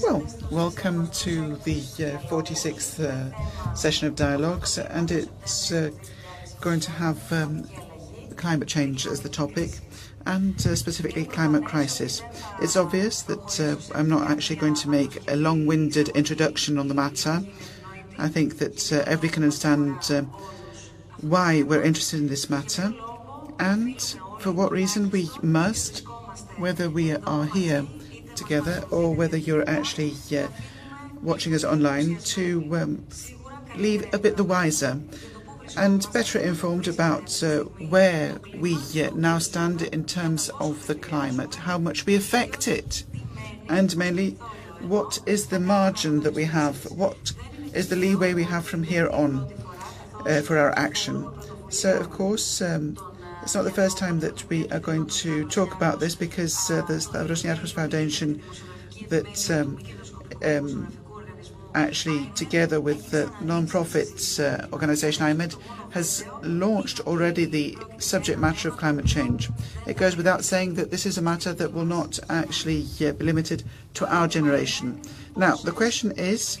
Well, welcome to the uh, 46th uh, session of dialogues, and it's uh, going to have um, climate change as the topic and uh, specifically climate crisis. It's obvious that uh, I'm not actually going to make a long-winded introduction on the matter. I think that uh, everybody can understand why we're interested in this matter and for what reason we must, whether we are here together or whether you're actually uh, watching us online, to um, leave a bit the wiser and better informed about uh, where we uh, now stand in terms of the climate, how much we affect it, and mainly what is the margin that we have, what is the leeway we have from here on uh, for our action. So, of course, um, it's not the first time that we are going to talk about this because uh, there's the Stavros Niarchos Foundation that um, um, actually, together with the non-profit uh, organisation iMEdD, has launched already the subject matter of climate change. It goes without saying that this is a matter that will not actually uh, be limited to our generation. Now, the question is,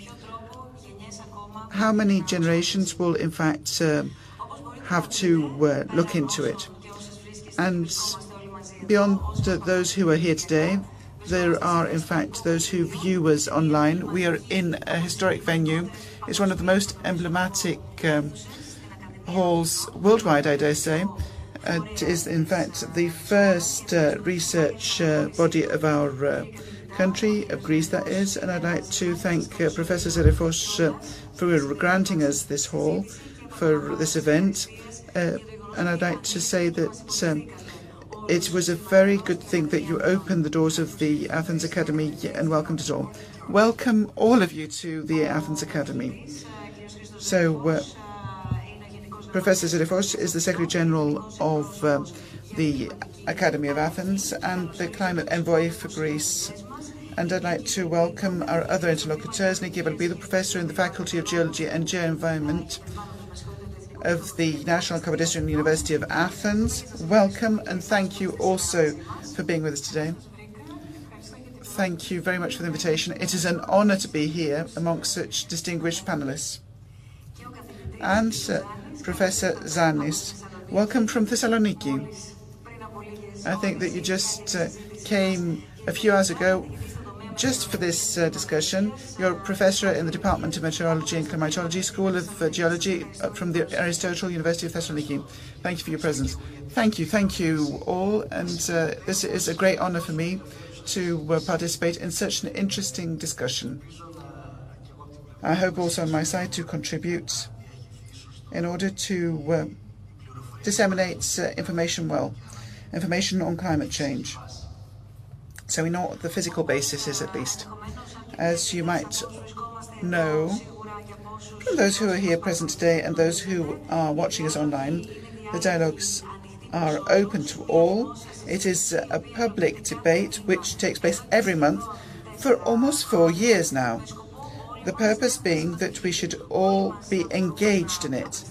how many generations will in fact uh, have to uh, look into it. And beyond those who are here today, there are in fact those who view us online. We are in a historic venue. It's one of the most emblematic um, halls worldwide, I dare say. It is in fact the first uh, research uh, body of our uh, country, of Greece that is, and I'd like to thank uh, Professor Zerefos for granting us this hall for this event. Uh, and I'd like to say that um, it was a very good thing that you opened the doors of the Athens Academy and welcomed us all. Welcome all of you to the Athens Academy. So, uh, Professor Zerefos is the Secretary General of uh, the Academy of Athens and the Climate Envoy for Greece. And I'd like to welcome our other interlocutors, Niki Evelpidou, Professor in the Faculty of Geology and Geoenvironment of the National Kapodistrian University of Athens. Welcome and thank you also for being with us today. Thank you very much for the invitation. It is an honour to be here amongst such distinguished panellists. And uh, Professor Zanis, welcome from Thessaloniki. I think that you just uh, came a few hours ago just for this uh, discussion. You're a professor in the Department of Meteorology and Climatology, School of uh, Geology uh, from the Aristotle University of Thessaloniki. Thank you for your presence. Thank you, thank you all. And uh, this is a great honour for me to uh, participate in such an interesting discussion. I hope also on my side to contribute in order to uh, disseminate information well, information on climate change so we know what the physical basis is at least. As you might know from those who are here present today and those who are watching us online, the dialogues are open to all. It is a public debate which takes place every month for almost four years now. The purpose being that we should all be engaged in it.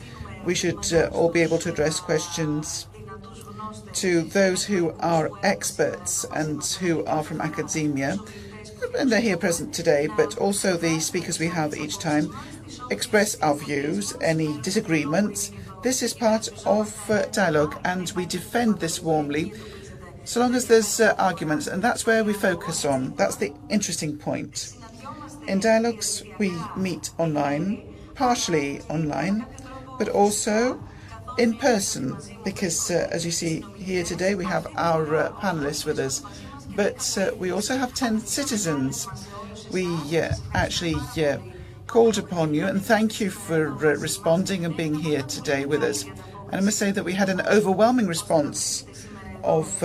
We should uh, all be able to address questions to those who are experts and who are from academia, and they're here present today, but also the speakers we have each time express our views, any disagreements. This is part of uh, dialogue, and we defend this warmly so long as there's uh, arguments, and that's where we focus on. That's the interesting point. In dialogues, we meet online, partially online, but also in person because, uh, as you see here today, we have our uh, panelists with us, but uh, we also have 10 citizens. We uh, actually uh, called upon you and thank you for uh, responding and being here today with us. And I must say that we had an overwhelming response of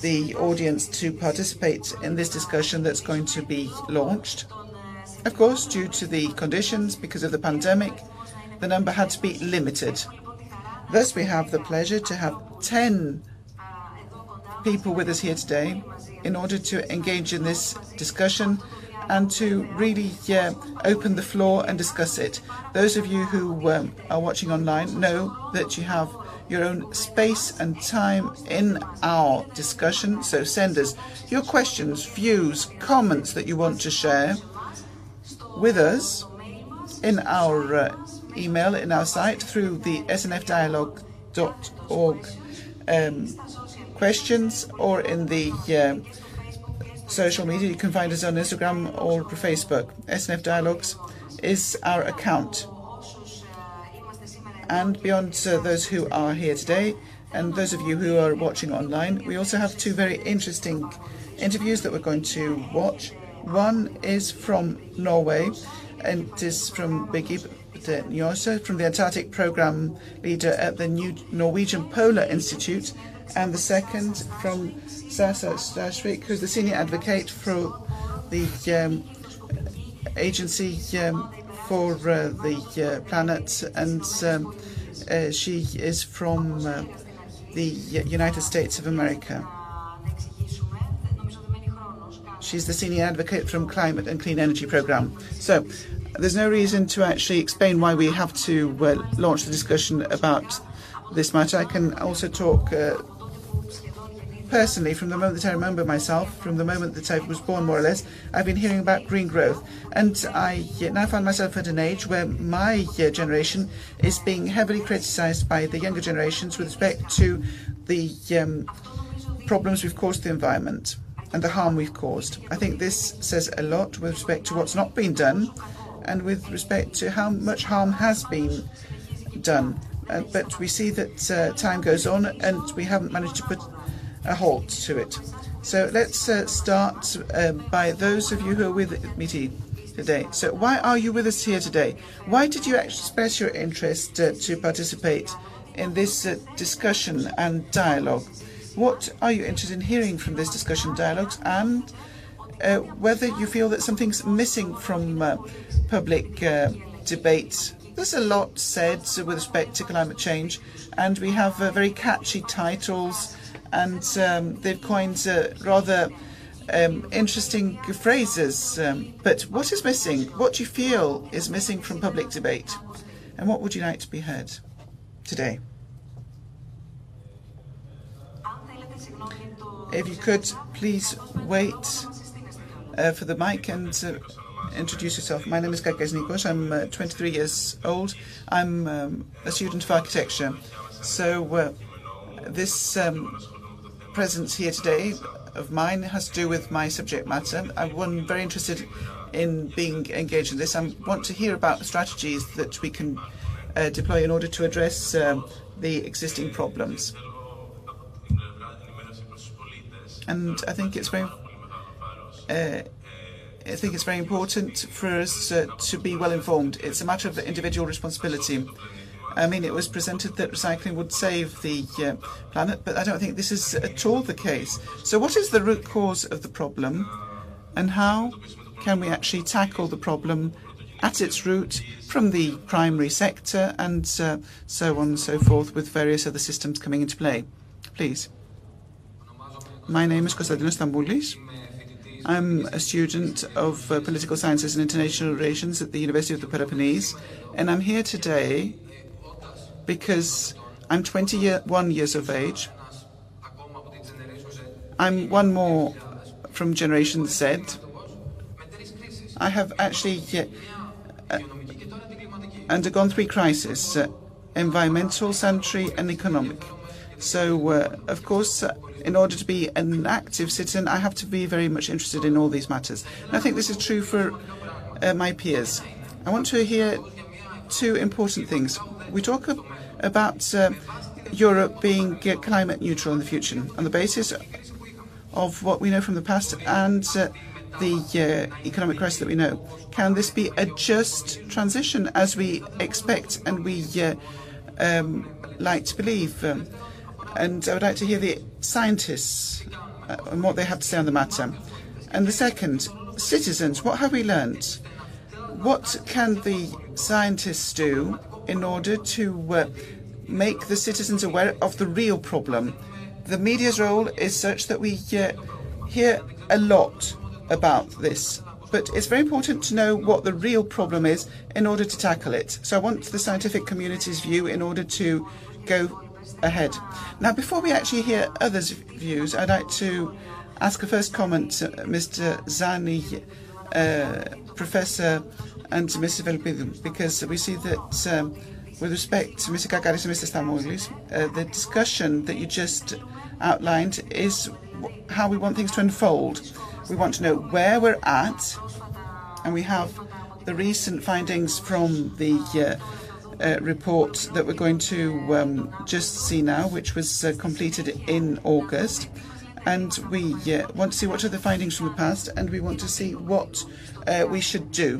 the audience to participate in this discussion that's going to be launched. Of course, due to the conditions, because of the pandemic, the number had to be limited. Thus, we have the pleasure to have 10 people with us here today in order to engage in this discussion and to really open the floor and discuss it. Those of you who um, are watching online know that you have your own space and time in our discussion. So send us your questions, views, comments that you want to share with us in our uh, email, in our site, through the snfdialogue.org um, questions or in the uh, social media. You can find us on Instagram or Facebook. SNF Dialogues is our account. And beyond uh, those who are here today, and those of you who are watching online, we also have two very interesting interviews that we're going to watch. One is from Norway, and it is from Birgit Njåstad from the Antarctic Programme leader at the New Norwegian Polar Institute, and the second from Sasha Stashwick, who's the senior advocate for the um, agency um, for uh, the uh, planet, and um, uh, she is from uh, the United States of America. She's the senior advocate from Climate and Clean Energy Programme. So there's no reason to actually explain why we have to uh, launch the discussion about this matter. I can also talk uh, personally, from the moment that I remember myself, from the moment that I was born, more or less, I've been hearing about green growth. And I now find myself at an age where my uh, generation is being heavily criticised by the younger generations with respect to the um, problems we've caused the environment and the harm we've caused. I think this says a lot with respect to what's not been done and with respect to how much harm has been done. Uh, but we see that uh, time goes on and we haven't managed to put a halt to it. So let's uh, start uh, by those of you who are with me today. So why are you with us here today? Why did you express your interest uh, to participate in this uh, discussion and dialogue? What are you interested in hearing from this discussion dialogues and uh, whether you feel that something's missing from uh, public debate there's a lot said with respect to climate change, and we have uh, very catchy titles and um, they've coined uh, rather um, interesting phrases. Um, but what is missing? What do you feel is missing from public debate? And what would you like to be heard today? If you could please wait uh, for the mic and uh, introduce yourself. My name is Kakes Nikos. I'm uh, 23 years old. I'm um, a student of architecture. So uh, this um, presence here today of mine has to do with my subject matter. I'm very interested in being engaged in this. I want to hear about strategies that we can uh, deploy in order to address um, the existing problems. And I think it's very, uh, I think it's very important for us uh, to be well informed. It's a matter of individual responsibility. I mean, it was presented that recycling would save the uh, planet, but I don't think this is at all the case. So, what is the root cause of the problem, and how can we actually tackle the problem at its root from the primary sector and uh, so on and so forth, with various other systems coming into play? Please. My name is Konstantinos Stamboulis. I'm a student of uh, political sciences and international relations at the University of the Peloponnese, and I'm here today because I'm 21 years of age. I'm one more from Generation Z. I have actually uh, undergone three crises uh, environmental, sanitary, and economic. So, uh, of course, in order to be an active citizen, I have to be very much interested in all these matters. And I think this is true for uh, my peers. I want to hear two important things. We talk about uh, Europe being climate neutral in the future on the basis of what we know from the past and uh, the uh, economic crisis that we know. Can this be a just transition as we expect and we uh, um, like to believe? Um, and I would like to hear the scientists uh, and what they have to say on the matter. And the second, citizens, what have we learned? What can the scientists do in order to uh, make the citizens aware of the real problem. The media's role is such that we uh, hear a lot about this, but it's very important to know what the real problem is in order to tackle it. So I want the scientific community's view in order to go ahead. Now, before we actually hear others' views, I'd like to ask a first comment to Mr. Zani, uh, Professor, and to Mr. Evelpidou, because we see that um, with respect to Mr. Kakaris and Mr. Stamoulis, uh, the discussion that you just outlined is how we want things to unfold. We want to know where we're at, and we have the recent findings from the uh, uh, report that we're going to um, just see now, which was uh, completed in August. And we uh, want to see what are the findings from the past, and we want to see what uh, we should do.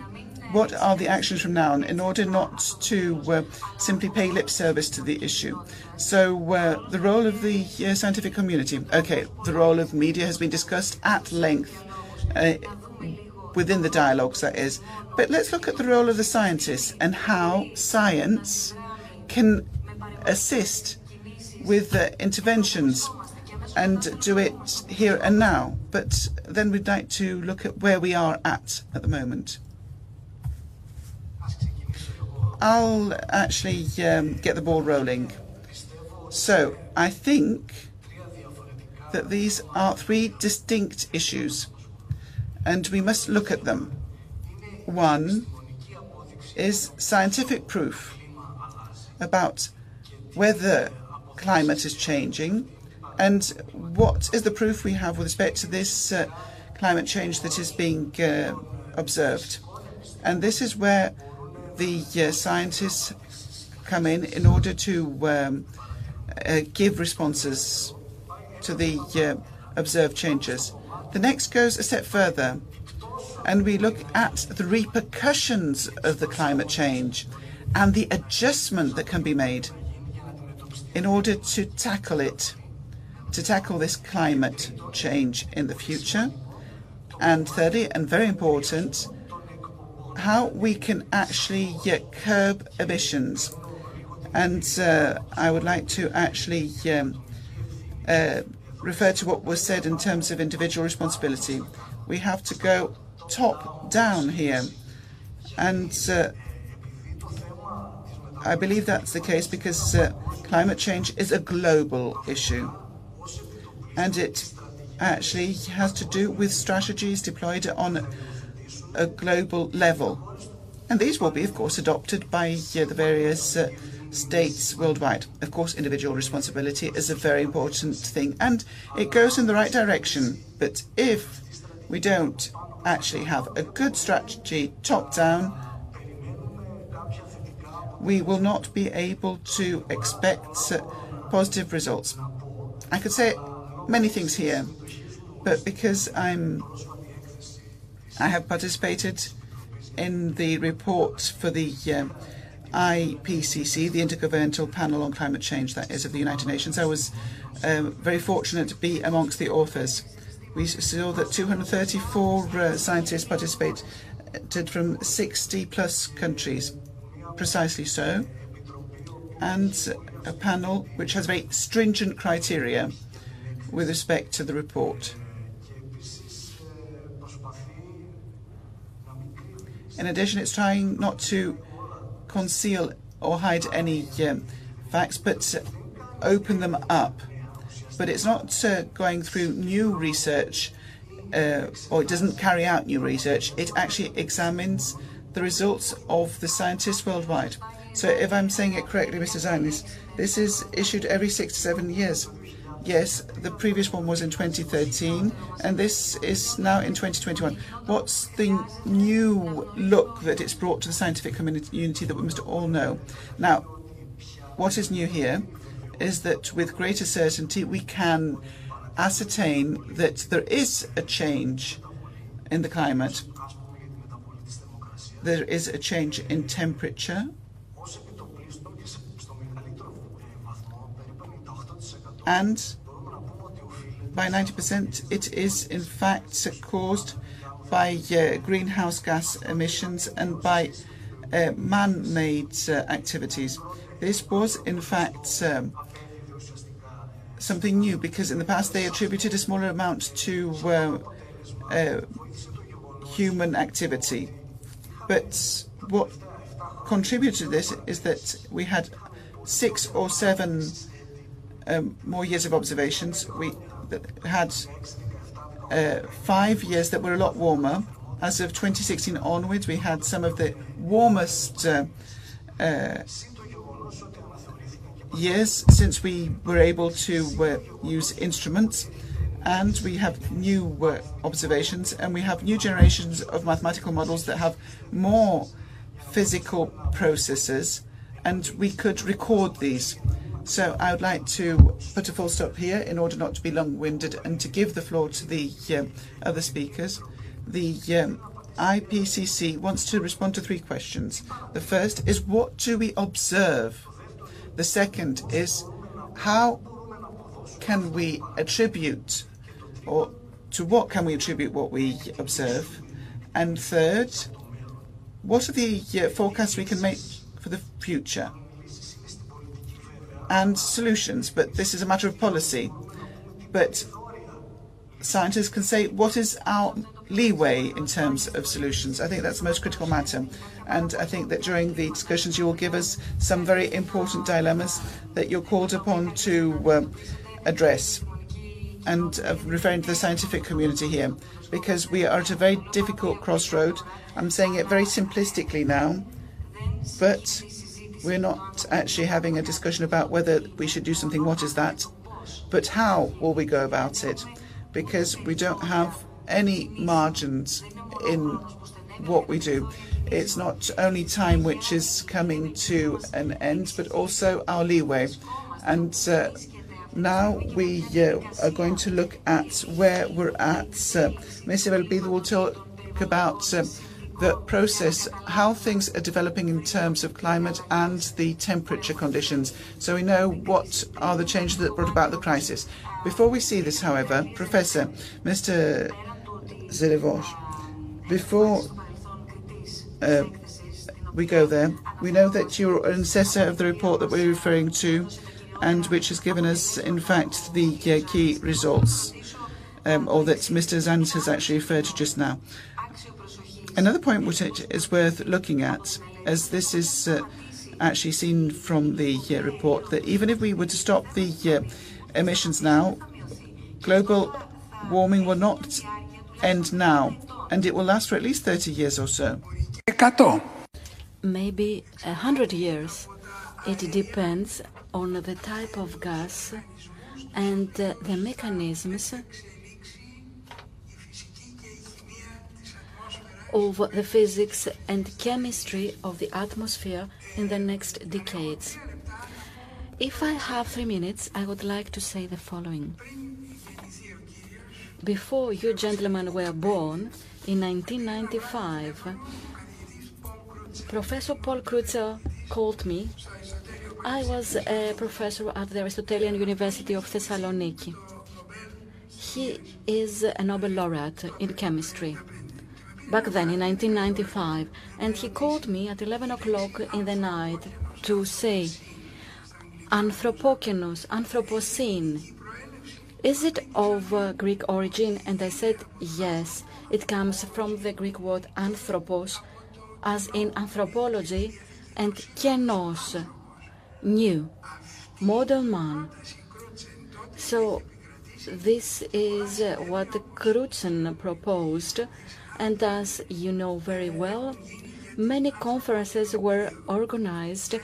What are the actions from now on in order not to uh, simply pay lip service to the issue? So, the role of the scientific community. Okay, the role of media has been discussed at length within the dialogues, that is. But let's look at the role of the scientists and how science can assist with the interventions and do it here and now. But then we'd like to look at where we are at at the moment. I'll actually um, get the ball rolling. So I think that these are three distinct issues and we must look at them. One is scientific proof about whether climate is changing and what is the proof we have with respect to this uh, climate change that is being uh, observed. And this is where the uh, scientists come in in order to um, uh, give responses to the uh, observed changes. The next goes a step further, and we look at the repercussions of the climate change and the adjustment that can be made in order to tackle it, to tackle this climate change in the future. And thirdly, and very important, how we can actually curb emissions. And uh, I would like to actually um, uh, refer to what was said in terms of individual responsibility. We have to go top down here. And uh, I believe that's the case because uh, climate change is a global issue. And it actually has to do with strategies deployed on a global level. And these will be, of course, adopted by uh, the various uh, states worldwide. Of course, individual responsibility is a very important thing and it goes in the right direction. But if we don't actually have a good strategy top down, we will not be able to expect positive results. I could say many things here, but because I'm I have participated in the report for the um, IPCC, the Intergovernmental Panel on Climate Change, that is, of the United Nations. I was um, very fortunate to be amongst the authors. We saw that 234 uh, scientists participated from 60 plus countries, precisely so, and a panel which has very stringent criteria with respect to the report. In addition, it's trying not to conceal or hide any um, facts, but open them up. But it's not uh, going through new research, uh, or it doesn't carry out new research. It actually examines the results of the scientists worldwide. So if I'm saying it correctly, Mr. Zanis, this is issued every six to seven years. Yes, the previous one was in 2013, and this is now in 2021. What's the new look that it's brought to the scientific community that we must all know? Now, what is new here is that with greater certainty we can ascertain that there is a change in the climate. There is a change in temperature and by 90% it is in fact caused by uh, greenhouse gas emissions and by uh, man-made uh, activities. This was in fact um, something new because in the past they attributed a smaller amount to uh, uh, human activity. But what contributed to this is that we had six or seven um, more years of observations. We had uh, five years that were a lot warmer. As of 2016 onwards, we had some of the warmest uh, uh, years since we were able to uh, use instruments and we have new uh, observations and we have new generations of mathematical models that have more physical processes and we could record these. So I would like to put a full stop here in order not to be long-winded and to give the floor to the um, other speakers. The um, IPCC wants to respond to three questions. The first is what do we observe? The second is how can we attribute or to what can we attribute what we observe? And third, what are the uh, forecasts we can make for the future? And solutions, but this is a matter of policy. But scientists can say what is our leeway in terms of solutions. I think that's the most critical matter. And I think that during the discussions you will give us some very important dilemmas that you're called upon to uh, address and uh, referring to the scientific community here, because we are at a very difficult crossroad. I'm saying it very simplistically now, but we're not actually having a discussion about whether we should do something, what is that, but how will we go about it? Because we don't have any margins in what we do. It's not only time which is coming to an end, but also our leeway. And uh, now we uh, are going to look at where we're at. Uh. Evelpidou will talk about uh, the process, how things are developing in terms of climate and the temperature conditions, so we know what are the changes that brought about the crisis. Before we see this, however, Professor, Mr. Zerefos, before uh, we go there, we know that you're an assessor of the report that we're referring to and which has given us, in fact, the uh, key results, um, or that Mr. Zanis has actually referred to just now. Another point which is worth looking at, as this is uh, actually seen from the uh, report, that even if we were to stop the uh, emissions now, global warming will not end now, and it will last for at least 30 years or so. Maybe a hundred years. It depends on the type of gas and uh, the mechanisms of the physics and chemistry of the atmosphere in the next decades. If I have three minutes, I would like to say the following. Before you gentlemen were born, in 1995, Professor Paul Crutzen called me I was a professor at the Aristotelian University of Thessaloniki. He is a Nobel laureate in chemistry. Back then, in 1995, and he called me at 11 o'clock in the night to say, Anthropokenos, Anthropocene, is it of uh, Greek origin? And I said, yes. It comes from the Greek word anthropos, as in anthropology, and kenos, new, modern man. So this is what Crutzen proposed, and as you know very well, many conferences were organized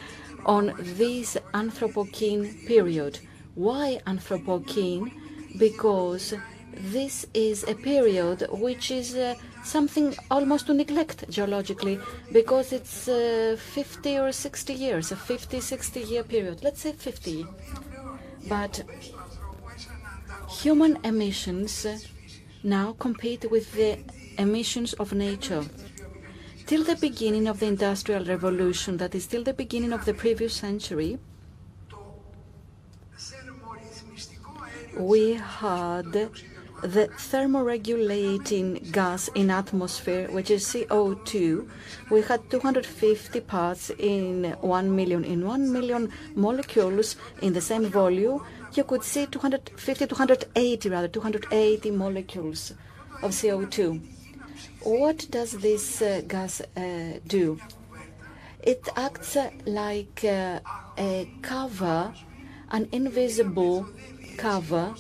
on this Anthropocene period. Why Anthropocene? Because this is a period which is uh, something almost to neglect geologically because it's uh, 50 or 60 years, a 50, 60 year period. Let's say 50. But human emissions now compete with the emissions of nature. Till the beginning of the Industrial Revolution, that is, till the beginning of the previous century, we had the thermoregulating gas in atmosphere, which is CO2, we had 250 parts in 1 million. In 1 million molecules in the same volume, you could see 250, 280 rather, 280 molecules of CO2. What does this uh, gas uh, do? It acts like uh, a cover an invisible cover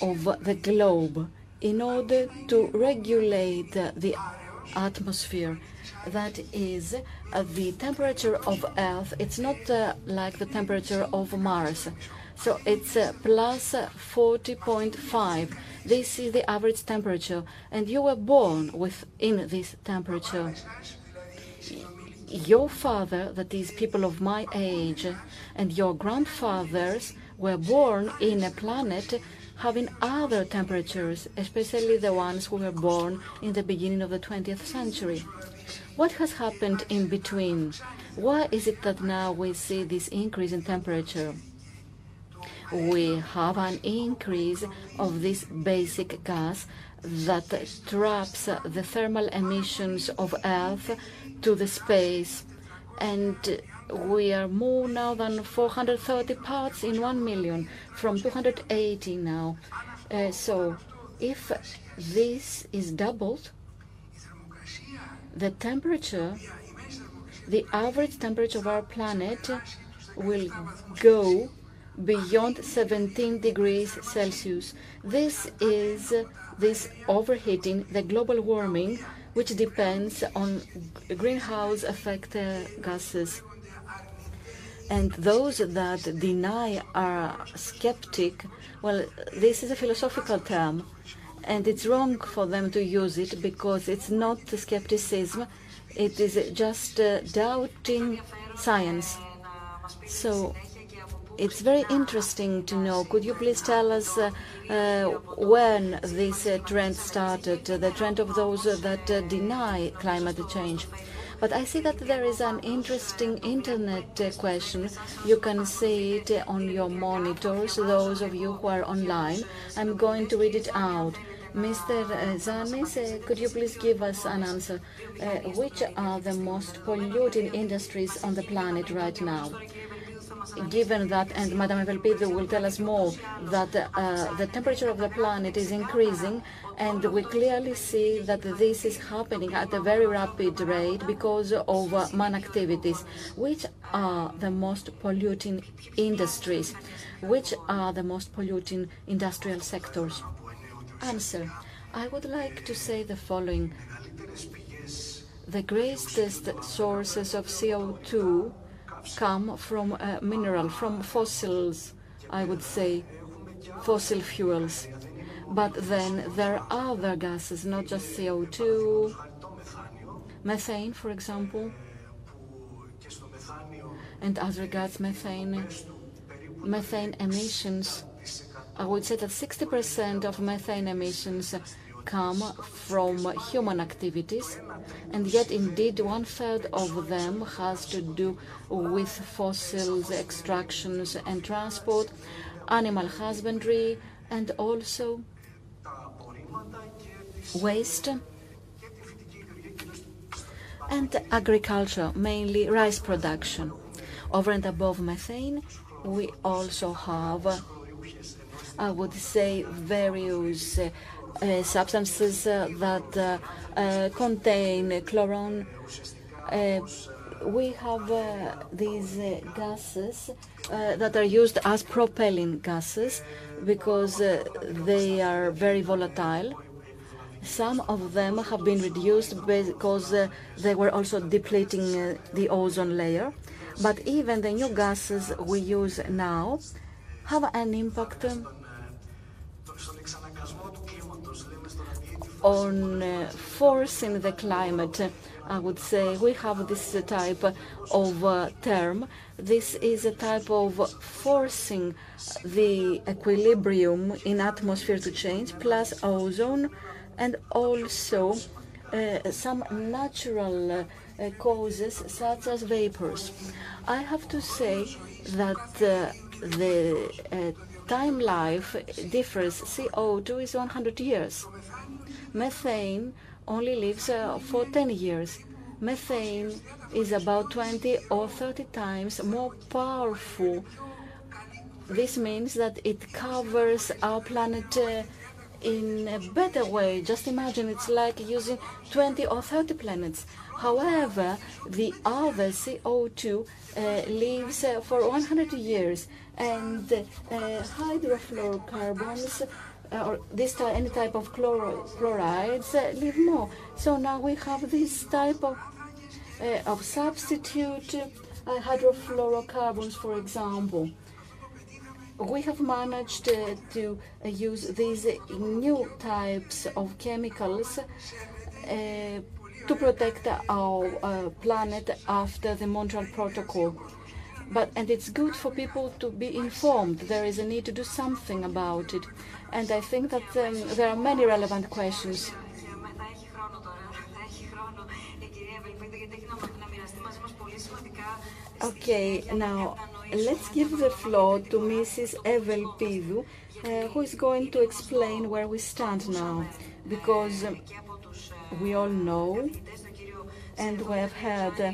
of the globe in order to regulate the atmosphere. That is uh, the temperature of Earth. It's not uh, like the temperature of Mars. So it's uh, plus 40.5. This is the average temperature, and you were born within this temperature. Your father, that is people of my age, and your grandfathers were born in a planet having other temperatures, especially the ones who were born in the beginning of the 20th century. What has happened in between? Why is it that now we see this increase in temperature? We have an increase of this basic gas that traps the thermal emissions of Earth to the space and we are more now than 430 parts in 1 million from 280 now. Uh, so if this is doubled, the temperature, the average temperature of our planet will go beyond 17 degrees Celsius. This is this overheating, the global warming, which depends on greenhouse effect uh, gases. And those that deny are skeptic, well, this is a philosophical term, and it's wrong for them to use it because it's not skepticism, it is just uh, doubting science. So it's very interesting to know. Could you please tell us uh, uh, when this uh, trend started, the trend of those that uh, deny climate change? But I see that there is an interesting internet uh, question. You can see it on your monitors, those of you who are online. I'm going to read it out. Mr. Zanis, uh, could you please give us an answer? Uh, which are the most polluting industries on the planet right now? Given that, and Madame Evelpidou will tell us more, that uh, the temperature of the planet is increasing, and we clearly see that this is happening at a very rapid rate because of uh, man activities. Which are the most polluting industries? Which are the most polluting industrial sectors? Answer. I would like to say the following. The greatest sources of CO2 come from uh, mineral, from fossils, I would say, fossil fuels. But then there are other gases, not just CO2, methane, for example. And as regards methane, methane emissions, I would say that 60% of methane emissions come from human activities, and yet indeed one third of them has to do with fossils, extractions and transport, animal husbandry, and also waste and agriculture, mainly rice production. Over and above methane, we also have, I would say, various substances uh, that uh, contain chlorine. we have these gases that are used as propelling gases because they are very volatile. Some of them have been reduced because uh, they were also depleting uh, the ozone layer. But even the new gases we use now have an impact um, on uh, forcing the climate. I would say we have this type of uh, term. This is a type of forcing the equilibrium in atmosphere to change, plus ozone, and also uh, some natural uh, causes such as vapors. I have to say that uh, the uh, time life differs. CO2 is 100 years. Methane only lives uh, for 10 years. Methane is about 20 or 30 times more powerful. This means that it covers our planet uh, in a better way. Just imagine it's like using 20 or 30 planets. However, the other CO2 uh, lives uh, for 100 years, and uh, hydrofluorocarbons or this any type of chlorides uh, live more. So now we have this type of uh, of substitute uh, hydrofluorocarbons, for example. We have managed uh, to uh, use these new types of chemicals to protect our planet after the Montreal Protocol but and it's good for people to be informed. There is a need to do something about it, and I think that um, there are many relevant questions. Okay, now let's give the floor to Mrs. Evelpidou, uh, who is going to explain where we stand now, because um, we all know, and we have had. Uh,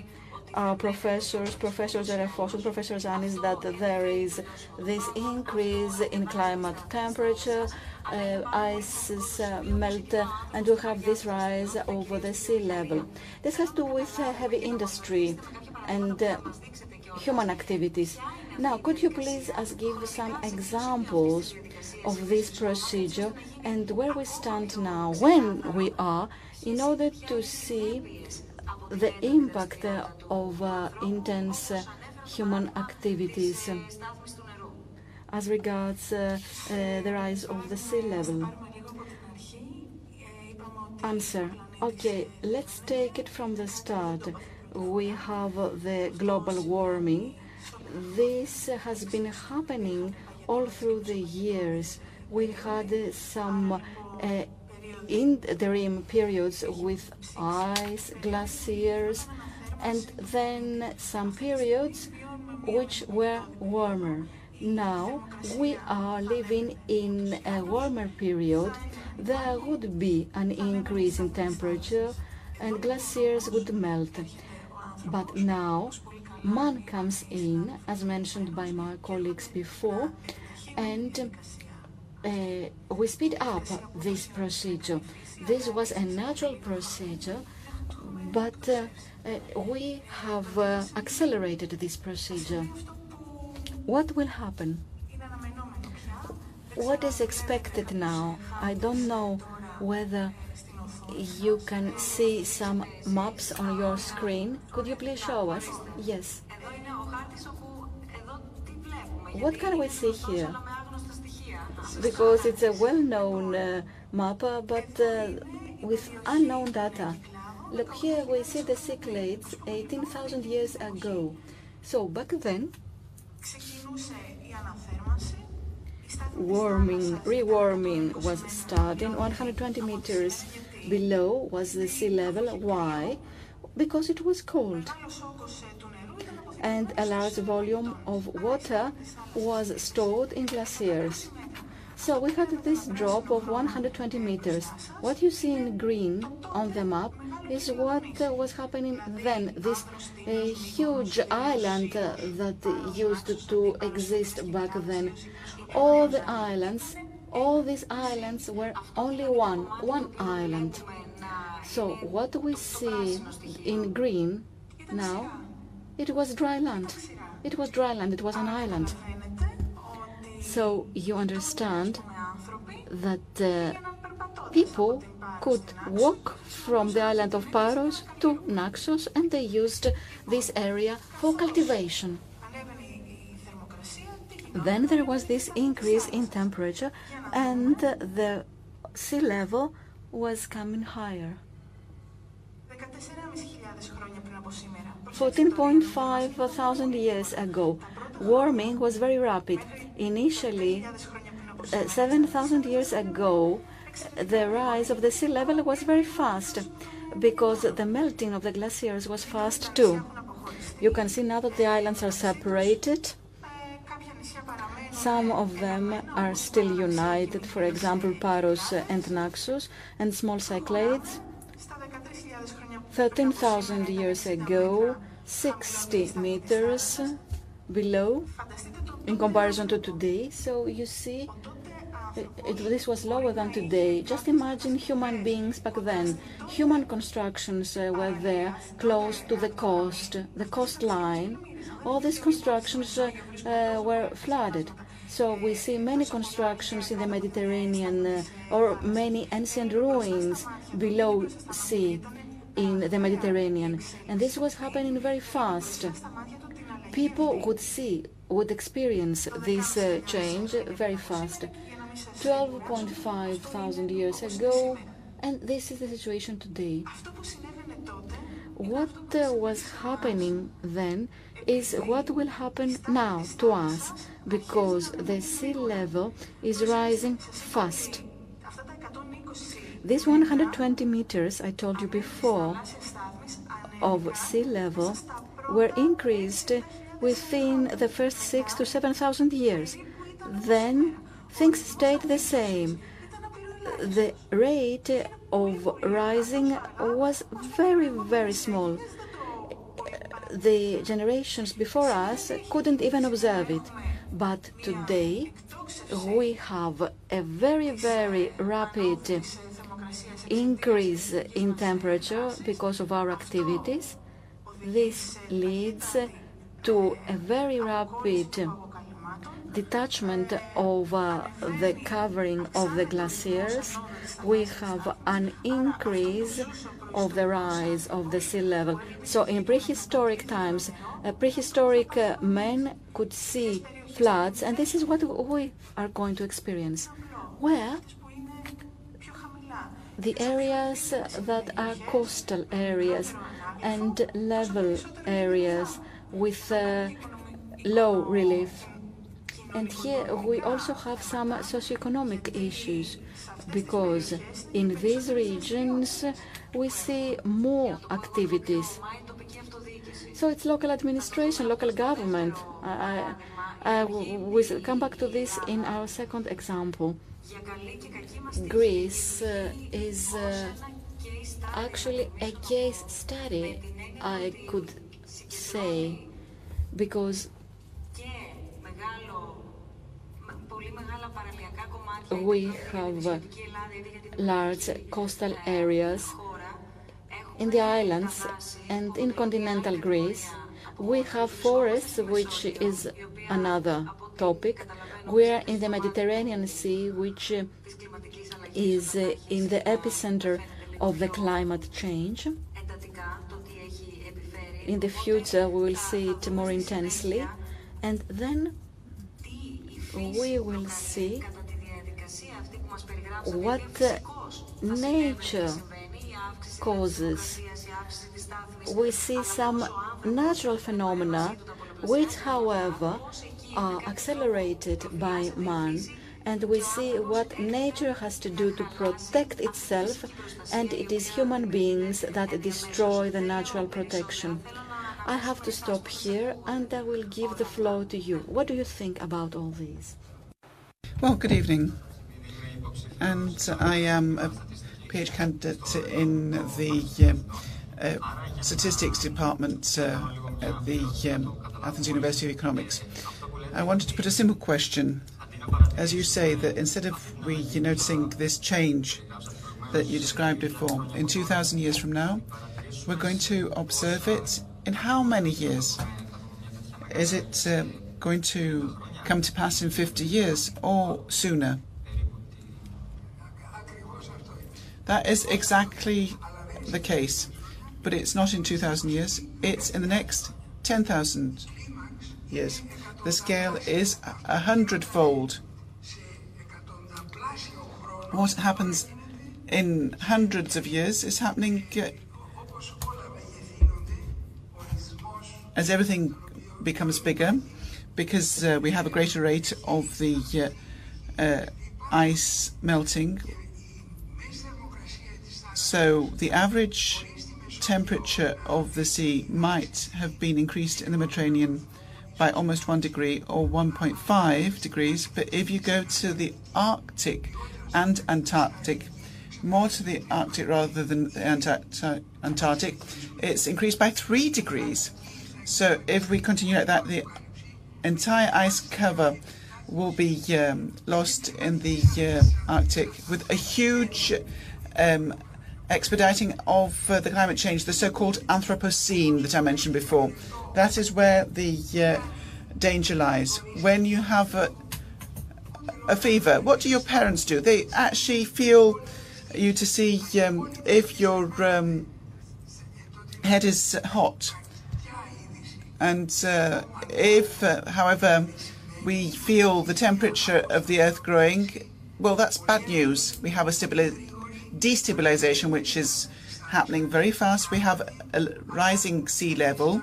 our professors, Professor Zerefos and Professor Zanis, that there is this increase in climate temperature, uh, ices uh, melt, uh, and we have this rise over the sea level. This has to do with uh, heavy industry and uh, human activities. Now, could you please us give some examples of this procedure and where we stand now, when we are, in order to see the impact of uh, intense uh, human activities as regards uh, the rise of the sea level? Answer. Okay, let's take it from the start. We have the global warming. This has been happening all through the years. We had some uh, interim periods with ice, glaciers, and then some periods which were warmer. Now we are living in a warmer period. There would be an increase in temperature and glaciers would melt. But now man comes in, as mentioned by my colleagues before, and we speed up this procedure. This was a natural procedure, but uh, uh, we have uh, accelerated this procedure. What will happen? What is expected now? I don't know whether you can see some maps on your screen. Could you please show us? Yes. What can we see here? Because it's a well-known uh, map, but uh, with unknown data. Look here, we see the Cyclades 18,000 years ago. So back then, warming, rewarming was starting 120 meters below was the sea level. Why? Because it was cold. And a large volume of water was stored in glaciers. So we had this drop of 120 meters. What you see in green on the map is what uh, was happening then. This uh, huge island uh, that used to exist back then. All the islands, all these islands were only one, one island. So what we see in green now, it was dry land. It was dry land, it was an island. So you understand that uh, people could walk from the island of Paros to Naxos and they used this area for cultivation. Then there was this increase in temperature and the sea level was coming higher. 14.5 thousand years ago, warming was very rapid. Initially, uh, 7,000 years ago, the rise of the sea level was very fast because the melting of the glaciers was fast too. You can see now that the islands are separated. Some of them are still united, for example, Paros and Naxos, and small Cyclades. 13,000 years ago, 60 meters below in comparison to today. So you see it, it, this was lower than today. Just imagine human beings back then. Human constructions uh, were there, close to the coast, the coastline. All these constructions uh, uh, were flooded. So we see many constructions in the Mediterranean uh, or many ancient ruins below sea in the Mediterranean. And this was happening very fast. People would see, would experience this uh, change very fast. 12.5 thousand years ago, and this is the situation today. What uh, was happening then is what will happen now to us, because the sea level is rising fast. These 120 meters I told you before of sea level were increased within the first six to seven thousand years. Then things stayed the same. The rate of rising was very, very small. The generations before us couldn't even observe it. But today we have a very, very rapid increase in temperature because of our activities. This leads to a very rapid detachment of uh, the covering of the glaciers. We have an increase of the rise of the sea level. So in prehistoric times, uh, prehistoric uh, men could see floods, and this is what we are going to experience. Where the areas that are coastal areas and level areas with uh, low relief. And here we also have some socioeconomic issues because in these regions we see more activities. So it's local administration, local government. I, I, will come back to this in our second example. Greece uh, is uh, actually a case study, I could say, because we have uh, large coastal areas in the islands and in continental Greece. We have forests, which is another topic. We are in the Mediterranean Sea, which is in the epicenter of the climate change. In the future, we will see it more intensely, and then we will see what uh, nature causes. We see some natural phenomena which, however, are accelerated by man and we see what nature has to do to protect itself and it is human beings that destroy the natural protection. I have to stop here and I will give the floor to you. What do you think about all these? Well, good evening. And I am a PhD candidate in the um, uh, statistics department uh, at the um, Athens University of Economics. I wanted to put a simple question. As you say, that instead of we noticing this change that you described before, in 2,000 years from now, we're going to observe it in how many years? Is it uh, going to come to pass in 50 years or sooner? That is exactly the case, but it's not in 2,000 years, it's in the next 10,000 years. The scale is a hundredfold. What happens in hundreds of years is happening uh, as everything becomes bigger because uh, we have a greater rate of the uh, uh, ice melting. So the average temperature of the sea might have been increased in the Mediterranean by almost one degree or 1.5 degrees. But if you go to the Arctic and Antarctic, more to the Arctic rather than the Antarctic, it's increased by three degrees. So if we continue like that, the entire ice cover will be um, lost in the uh, Arctic with a huge um, expediting of uh, the climate change, the so-called Anthropocene that I mentioned before. That is where the uh, danger lies. When you have a, a fever, what do your parents do? They actually feel you to see um, if your um, head is hot. And uh, if, uh, however, we feel the temperature of the Earth growing, well, that's bad news. We have a destabilization which is happening very fast. We have a rising sea level,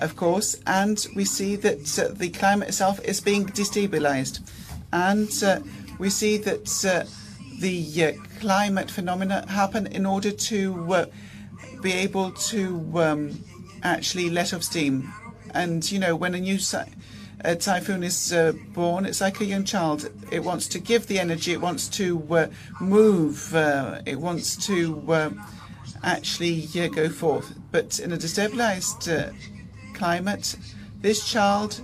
of course, and we see that uh, the climate itself is being destabilized. And uh, we see that uh, the climate phenomena happen in order to be able to um, actually let off steam. And, you know, when a new a typhoon is uh, born, it's like a young child. It wants to give the energy, it wants to uh, move, uh, it wants to actually go forth. But in a destabilized climate, this child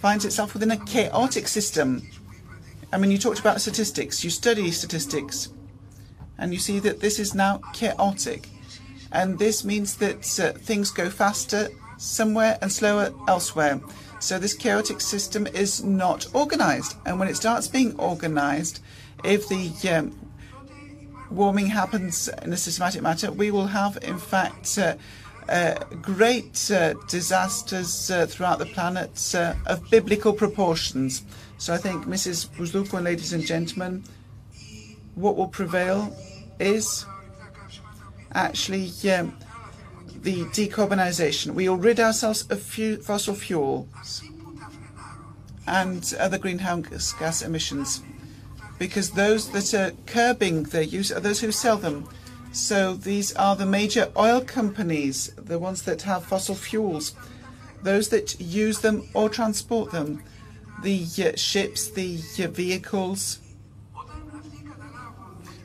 finds itself within a chaotic system. I mean, you talked about statistics, you study statistics, and you see that this is now chaotic. And this means that uh, things go faster somewhere and slower elsewhere. So this chaotic system is not organized. And when it starts being organized, if the um, warming happens in a systematic manner, we will have, in fact, uh, uh, great uh, disasters uh, throughout the planet uh, of biblical proportions. So I think, Mrs. Buzluko and ladies and gentlemen, what will prevail is actually um, the decarbonisation. We will rid ourselves of fossil fuels and other greenhouse gas emissions because those that are curbing their use are those who sell them. So these are the major oil companies, the ones that have fossil fuels, those that use them or transport them, the uh, ships, the uh, vehicles.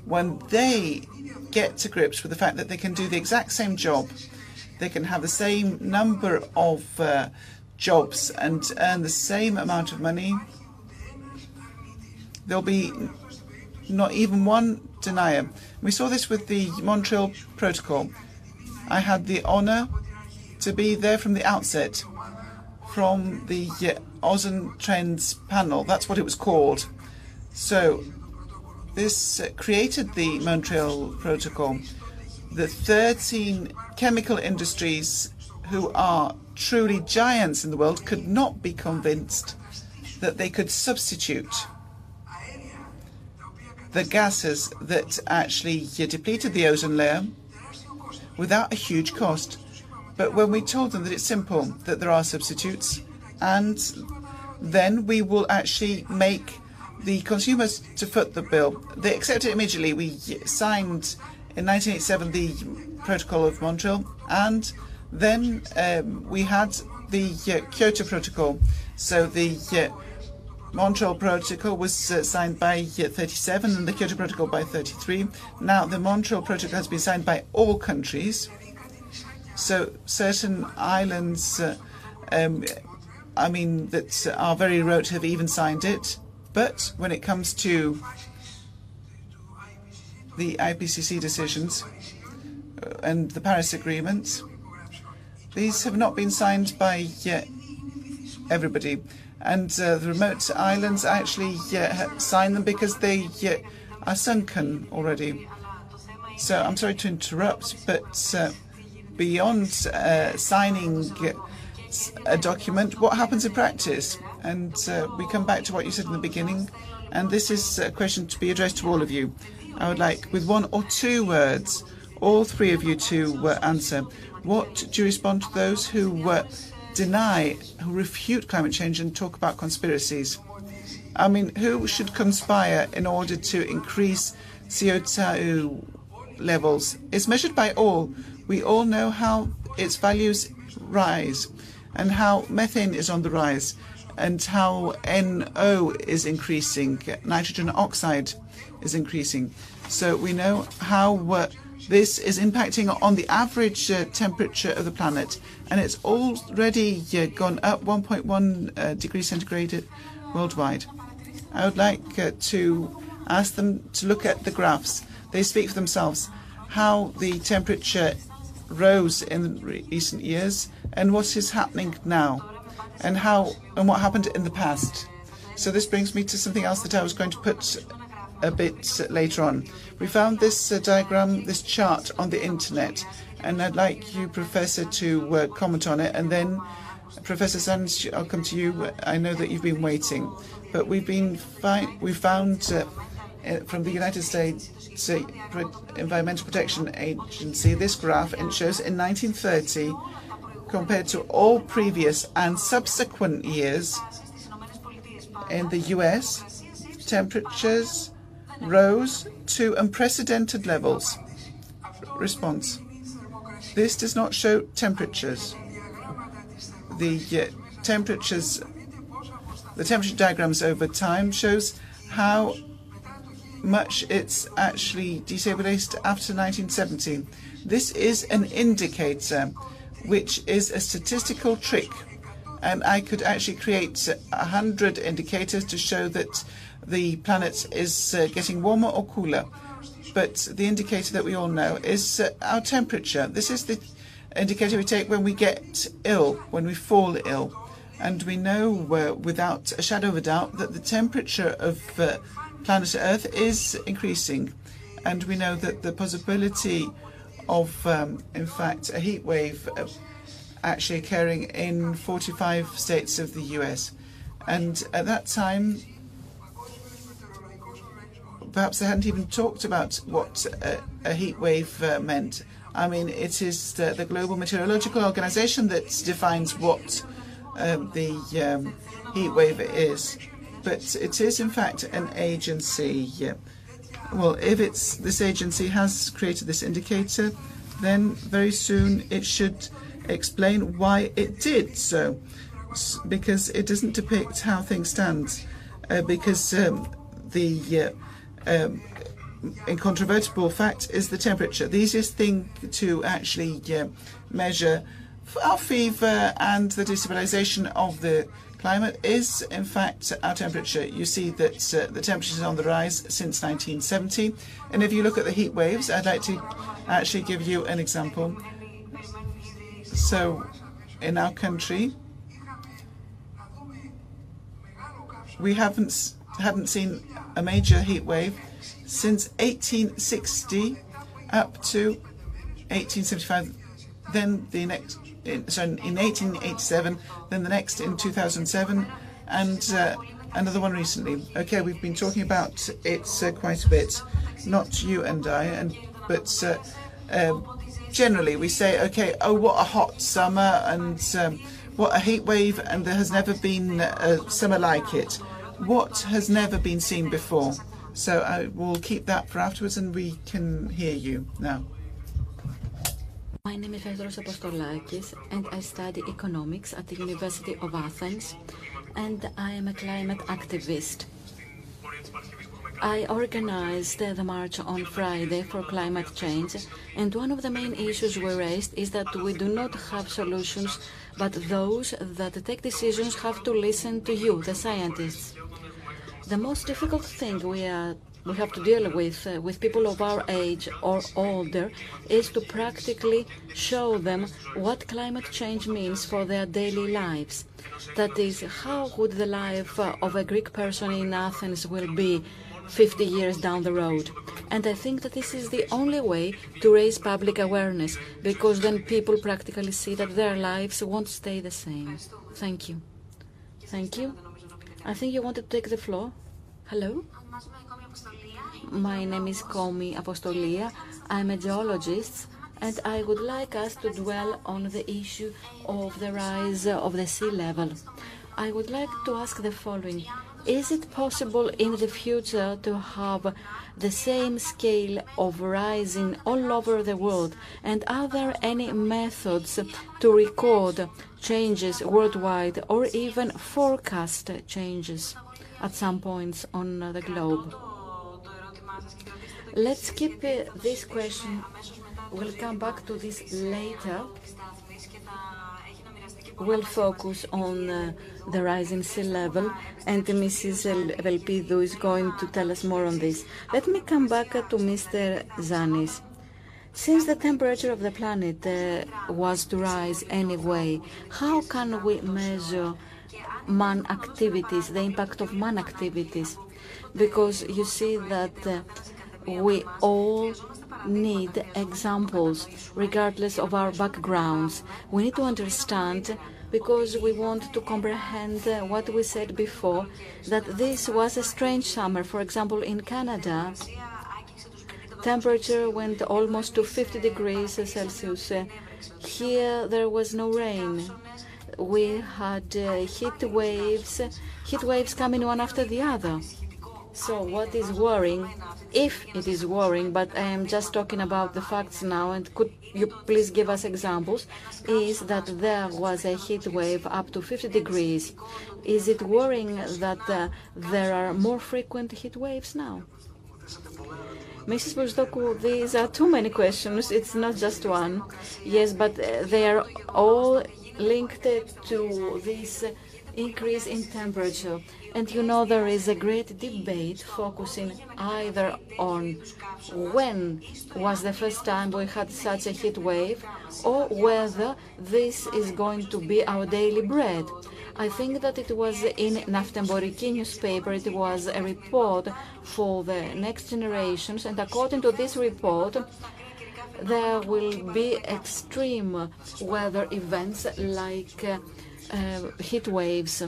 When they get to grips with the fact that they can do the exact same job they can have the same number of uh, jobs and earn the same amount of money. There'll be not even one denier. We saw this with the Montreal Protocol. I had the honour to be there from the outset, from the uh, Ozone Trends panel. That's what it was called. So this uh, created the Montreal Protocol the 13 chemical industries who are truly giants in the world could not be convinced that they could substitute the gases that actually depleted the ozone layer without a huge cost. But when we told them that it's simple, that there are substitutes, and then we will actually make the consumers to foot the bill. They accepted immediately. We signed in 1987 the Protocol of Montreal, and then um, we had the uh, Kyoto Protocol. So the uh, Montreal Protocol was uh, signed by uh, 37 and the Kyoto Protocol by 33. Now the Montreal Protocol has been signed by all countries. So certain islands, uh, um, I mean, that are very remote have even signed it. But when it comes to the IPCC decisions uh, and the Paris Agreement, these have not been signed by uh, everybody. And uh, the remote islands actually uh, sign them because they uh, are sunken already. So I'm sorry to interrupt, but uh, beyond signing a document, what happens in practice? And we come back to what you said in the beginning, and this is a question to be addressed to all of you. I would like, with one or two words, all three of you to uh, answer. What do you respond to those who uh, deny, who refute climate change and talk about conspiracies? I mean, who should conspire in order to increase CO2 levels? It's measured by all. We all know how its values rise and how methane is on the rise and how NO is increasing, nitrogen oxide is increasing. So we know how this is impacting on the average uh, temperature of the planet, and it's already uh, gone up 1.1 uh, degrees centigrade worldwide. I would like uh, to ask them to look at the graphs. They speak for themselves. How the temperature rose in recent years and what is happening now and how and what happened in the past. So this brings me to something else that I was going to put a bit later on. We found this uh, diagram, this chart on the internet, and I'd like you, Professor, to uh, comment on it. And then, Professor Sands, I'll come to you. I know that you've been waiting, but we've been we found uh, uh, from the United States Environmental Protection Agency this graph, and shows in 1930 compared to all previous and subsequent years in the US, temperatures rose to unprecedented levels. Response. This does not show temperatures. The uh, temperatures, the temperature diagrams over time shows how much it's actually destabilized after 1970. This is an indicator, which is a statistical trick. And I could actually create a hundred indicators to show that the planet is uh, getting warmer or cooler. But the indicator that we all know is uh, our temperature. This is the indicator we take when we get ill, when we fall ill. And we know uh, without a shadow of a doubt that the temperature of uh, planet Earth is increasing. And we know that the possibility of, um, in fact, a heat wave uh, actually occurring in 45 states of the US. And at that time, perhaps they hadn't even talked about what a, heat wave uh, meant. I mean, it is the, the, Global Meteorological Organization that defines what um, the um, heat wave is. But it is, in fact, an agency. Well, if it's this agency has created this indicator, then very soon it should explain why it did so, because it doesn't depict how things stand. Uh, because um, the uh, um, incontrovertible fact is the temperature. The easiest thing to actually uh, measure our fever and the destabilization of the climate is, in fact, our temperature. You see that uh, the temperature is on the rise since 1970. And if you look at the heat waves, I'd like to actually give you an example. So, in our country, we haven't hadn't seen a major heat wave since 1860 up to 1875. Then the next, so in 1887, then the next in 2007, and uh, another one recently. Okay, we've been talking about it uh, quite a bit, not you and I, and but uh, um, generally we say, okay, oh, what a hot summer, and um, what a heat wave, and there has never been a summer like it what has never been seen before. So I will keep that for afterwards and we can hear you now. My name is Petros Apostolakis and I study economics at the University of Athens and I am a climate activist. I organized the march on Friday for climate change, and one of the main issues we raised is that we do not have solutions, but those that take decisions have to listen to you, the scientists. The most difficult thing we are we have to deal with uh, with people of our age or older is to practically show them what climate change means for their daily lives. That is, how would the life uh, of a Greek person in Athens will be 50 years down the road. And I think that this is the only way to raise public awareness, because then people practically see that their lives won't stay the same. Thank you. Thank you. I think you wanted to take the floor. Hello? My name is Komi Apostolia. I'm a geologist and I would like us to dwell on the issue of the rise of the sea level. I would like to ask the following. Is it possible in the future to have the same scale of rising all over the world? And are there any methods to record changes worldwide or even forecast changes at some points on the globe? Let's keep this question. We'll come back to this later We'll focus on uh, the rise in sea level, and Mrs. Evelpidou is going to tell us more on this. Let me come back uh, to Mr. Zanis. Since the temperature of the planet uh, was to rise anyway, how can we measure man activities, the impact of man activities? Because you see that uh, we all need examples regardless of our backgrounds. We need to understand because we want to comprehend uh, what we said before that this was a strange summer. For example, in Canada, temperature went almost to 50 degrees Celsius. Here there was no rain. We had uh, heat waves, heat waves coming one after the other. So what is worrying, if it is worrying, but I am just talking about the facts now, and could you please give us examples, is that there was a heat wave up to 50 degrees. Is it worrying that uh, there are more frequent heat waves now? Mrs. Bozdoku, these are too many questions. It's not just one. Yes, but they are all linked to this increase in temperature. And you know there is a great debate focusing either on when was the first time we had such a heat wave or whether this is going to be our daily bread. I think that it was in Naftemporiki newspaper, it was a report for the next generations, and according to this report, there will be extreme weather events like uh, heat waves.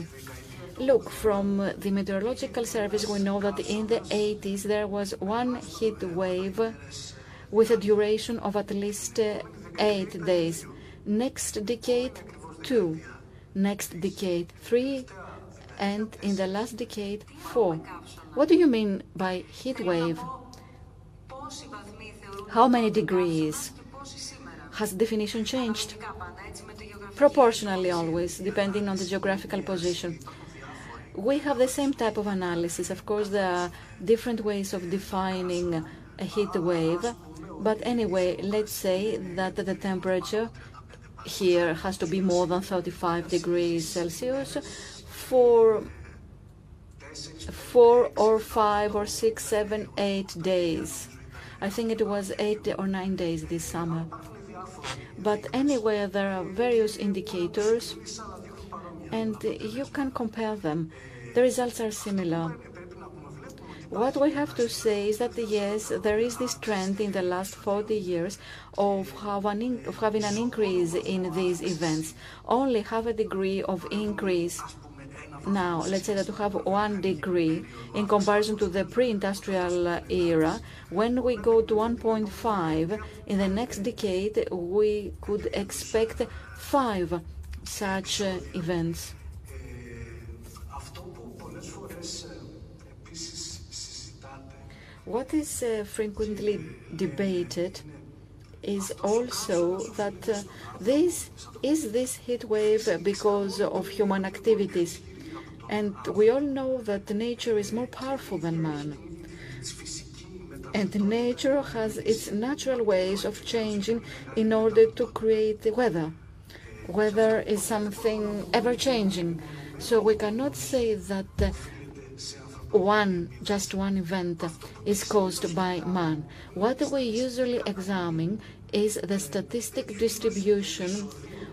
Look, from the meteorological service, we know that in the 80s there was one heat wave with a duration of at least uh, eight days. Next decade, two next decade three, and in the last decade four. What do you mean by heat wave? How many degrees? Has the definition changed? Proportionally always, depending on the geographical position. We have the same type of analysis. Of course, there are different ways of defining a heat wave. But anyway, let's say that the temperature here has to be more than 35 degrees Celsius for four or five or six, seven, eight days. I think it was eight or nine days this summer. But anyway, there are various indicators and you can compare them. The results are similar. What we have to say is that yes, there is this trend in the last 40 years of, having an increase in these events. Only half a degree of increase now, let's say that we have one degree in comparison to the pre-industrial era. When we go to 1.5 in the next decade, we could expect five such uh, events. What is uh, frequently debated is also that uh, this is this heat wave because of human activities. And we all know that nature is more powerful than man. And nature has its natural ways of changing in order to create the weather. Weather is something ever changing. So we cannot say that uh, one, just one event is caused by man. What we usually examine is the statistic distribution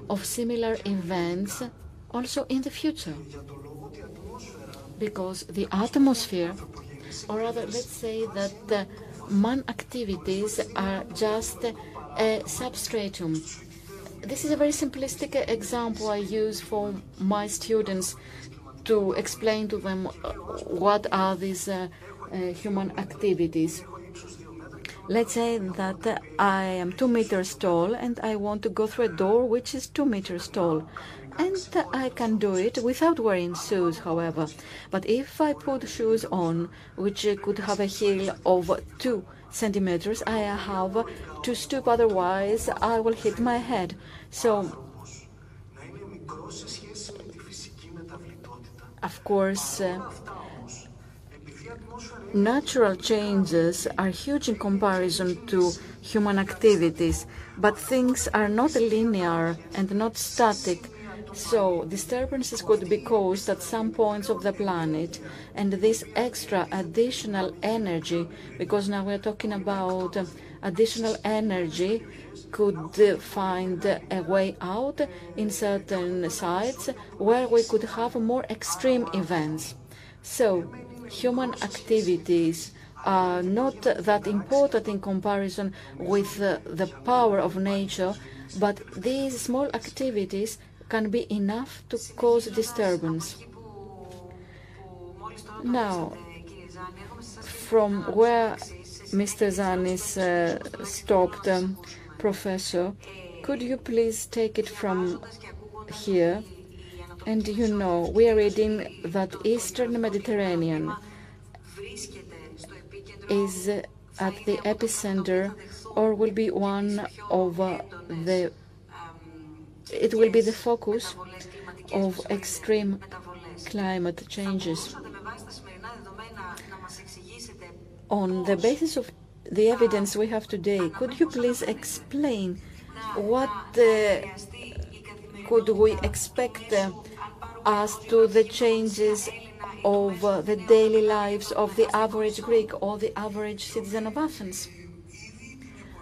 of similar events also in the future. Because the atmosphere, or rather, let's say that man activities are just a substratum. This is a very simplistic example I use for my students to explain to them uh, what are these uh, uh, human activities. Let's say that I am two meters tall and I want to go through a door which is two meters tall. And I can do it without wearing shoes, however. But if I put shoes on, which could have a heel of two centimeters, I have to stoop, otherwise I will hit my head. So Of course, uh, natural changes are huge in comparison to human activities, but things are not linear and not static. So disturbances could be caused at some points of the planet, and this extra additional energy, because now we're talking about additional energy, could find a way out in certain sites where we could have more extreme events. So human activities are not that important in comparison with uh, the power of nature, but these small activities can be enough to cause disturbance. Now, from where Mr. Zanis uh, stopped, um, Professor, could you please take it from here? And you know, we are reading that Eastern Mediterranean is at the epicenter or will be one of uh, the it will be the focus of extreme climate changes. On the basis of the evidence we have today, could you please explain what uh, could we expect uh, as to the changes of uh, the daily lives of the average Greek or the average citizen of Athens?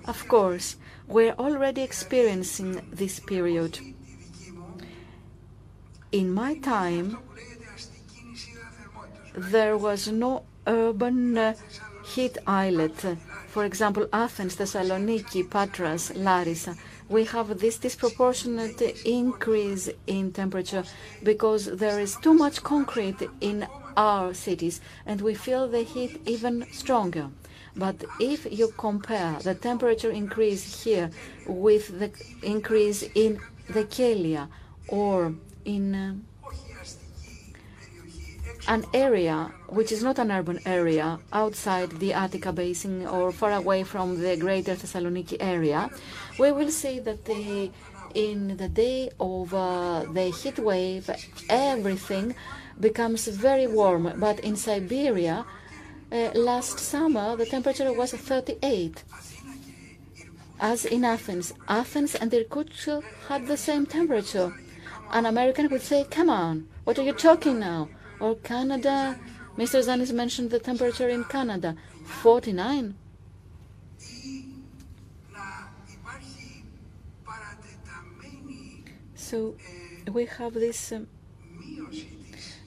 Of course, we're already experiencing this period. In my time, there was no urban uh, heat islet. For example, Athens, Thessaloniki, Patras, Larissa. We have this disproportionate increase in temperature because there is too much concrete in our cities and we feel the heat even stronger. But if you compare the temperature increase here with the increase in the Kelia or in uh, an area which is not an urban area outside the Attica basin or far away from the greater Thessaloniki area, we will see that the, in the day of uh, the heat wave, everything becomes very warm. But in Siberia, last summer the temperature was 38. As in Athens, Athens and Irkutsk had the same temperature. An American would say, come on, what are you talking now? Or Canada, Mr. Zanis mentioned the temperature in Canada, 49. So we have this um,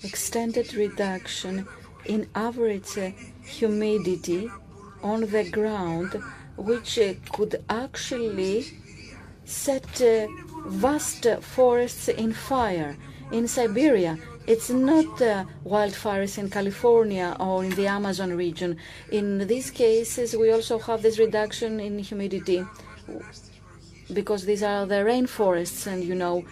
extended reduction in average uh, humidity on the ground, which uh, could actually set uh, vast forests in fire. In Siberia, it's not uh, wildfires in California or in the Amazon region. In these cases, we also have this reduction in humidity because these are the rainforests, and you know,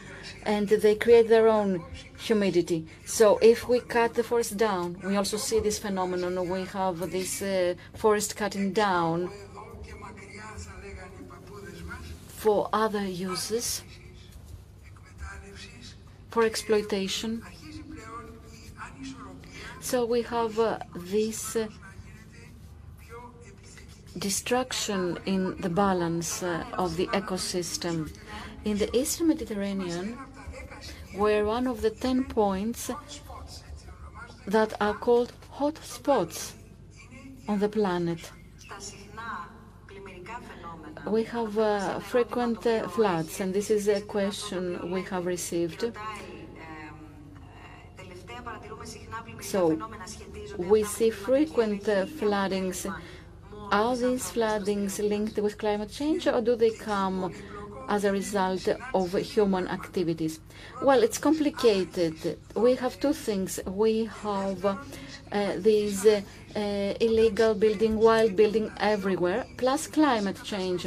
and they create their own humidity. So if we cut the forest down, we also see this phenomenon. We have this uh, forest cutting down for other uses, for exploitation. So we have uh, this uh, destruction in the balance uh, of the ecosystem. In the Eastern Mediterranean, we're one of the 10 points that are called hot spots on the planet. We have uh, frequent uh, floods, and this is a question we have received. So, we see frequent uh, floodings. Are these floodings linked with climate change, or do they come as a result of human activities? Well, it's complicated. We have two things. We have uh, these uh, illegal building, wild building everywhere, plus climate change.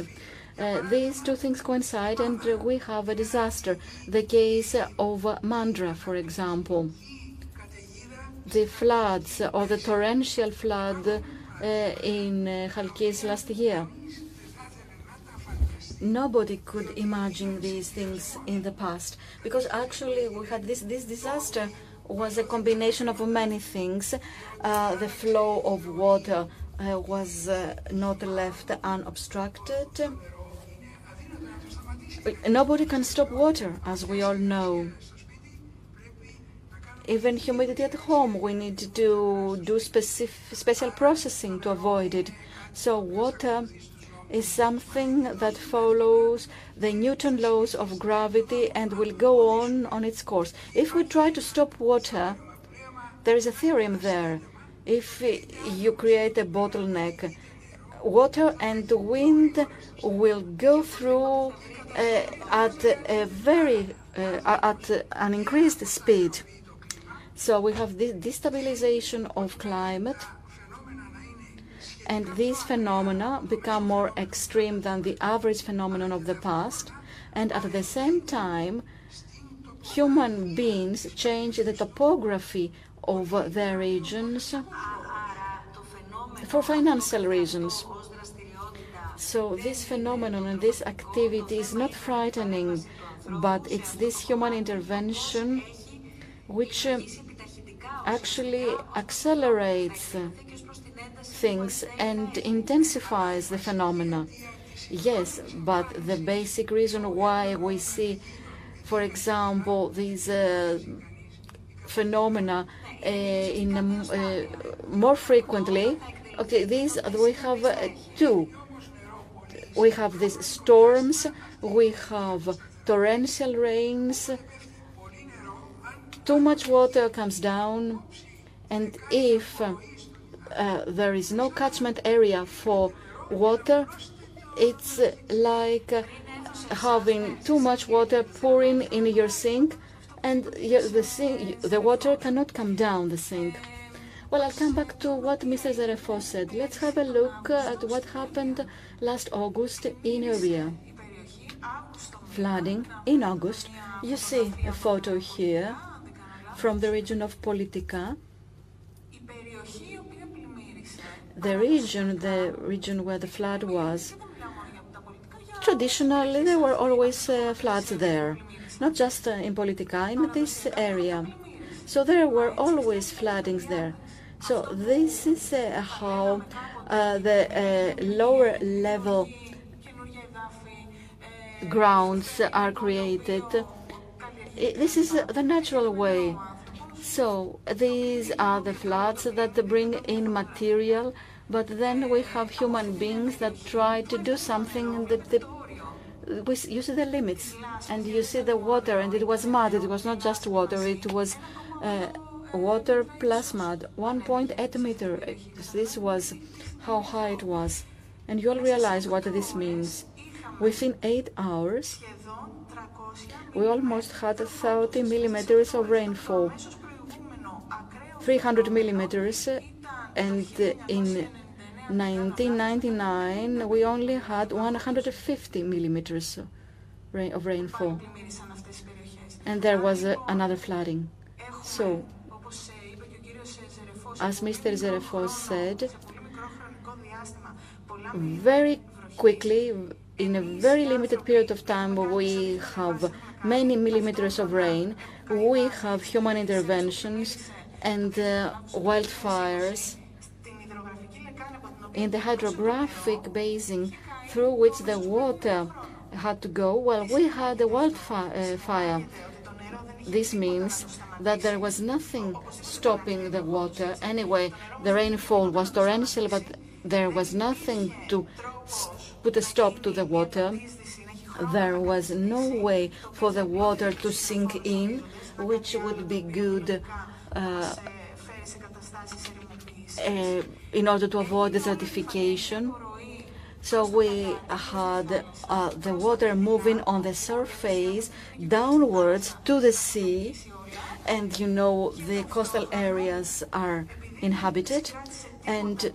Uh, these two things coincide, and we have a disaster. The case of Mandra, for example, the floods or the torrential flood uh, in uh, Chalkis last year. Nobody could imagine these things in the past because actually we had this this disaster was a combination of many things. Uh, the flow of water uh, was uh, not left unobstructed. Nobody can stop water, as we all know. even humidity at home, we need to do specific, special processing to avoid it. So water is something that follows the Newton laws of gravity and will go on on its course. If we try to stop water, there is a theorem there. If you create a bottleneck, water and wind will go through uh, at a very uh, at an increased speed. So we have this destabilization of climate and these phenomena become more extreme than the average phenomenon of the past and at the same time human beings change the topography of their regions for financial reasons. So this phenomenon and this activity is not frightening, but it's this human intervention which uh, actually accelerates things and intensifies the phenomena. Yes, but the basic reason why we see, for example, these uh, phenomena uh, in uh, more frequently. Okay, these we have uh, two. We have these storms. We have torrential rains. Too much water comes down, and if uh, there is no catchment area for water, it's like uh, having too much water pouring in your sink and the, sink, the water cannot come down the sink. Well, I'll come back to what Mr. Zerefos said. Let's have a look at what happened last August in Evia. Flooding in August. You see a photo here from the region of Politika. The region, the region where the flood was, traditionally there were always uh, floods there not just uh, in Politika, in this area. So there were always floodings there. So this is uh, how uh, the uh, lower level grounds are created. This is the natural way. So these are the floods that bring in material, but then we have human beings that try to do something that the you see the limits and you see the water and it was mud. It was not just water. It was uh, water plus mud. 1.8 meter. This was how high it was. And you'll realize what this means. Within eight hours we almost had 30 millimeters of rainfall. 300 millimeters and in 1999, we only had 150 millimeters of rainfall, and there was another flooding. So, as Mr. Zerefos said, very quickly, in a very limited period of time, we have many millimeters of rain, we have human interventions and uh, wildfires in the hydrographic basin through which the water had to go, well, we had a wildfire. This means that there was nothing stopping the water. Anyway, the rainfall was torrential, but there was nothing to put a stop to the water. There was no way for the water to sink in, which would be good uh, in order to avoid desertification. So we had uh, the water moving on the surface downwards to the sea, and you know the coastal areas are inhabited, and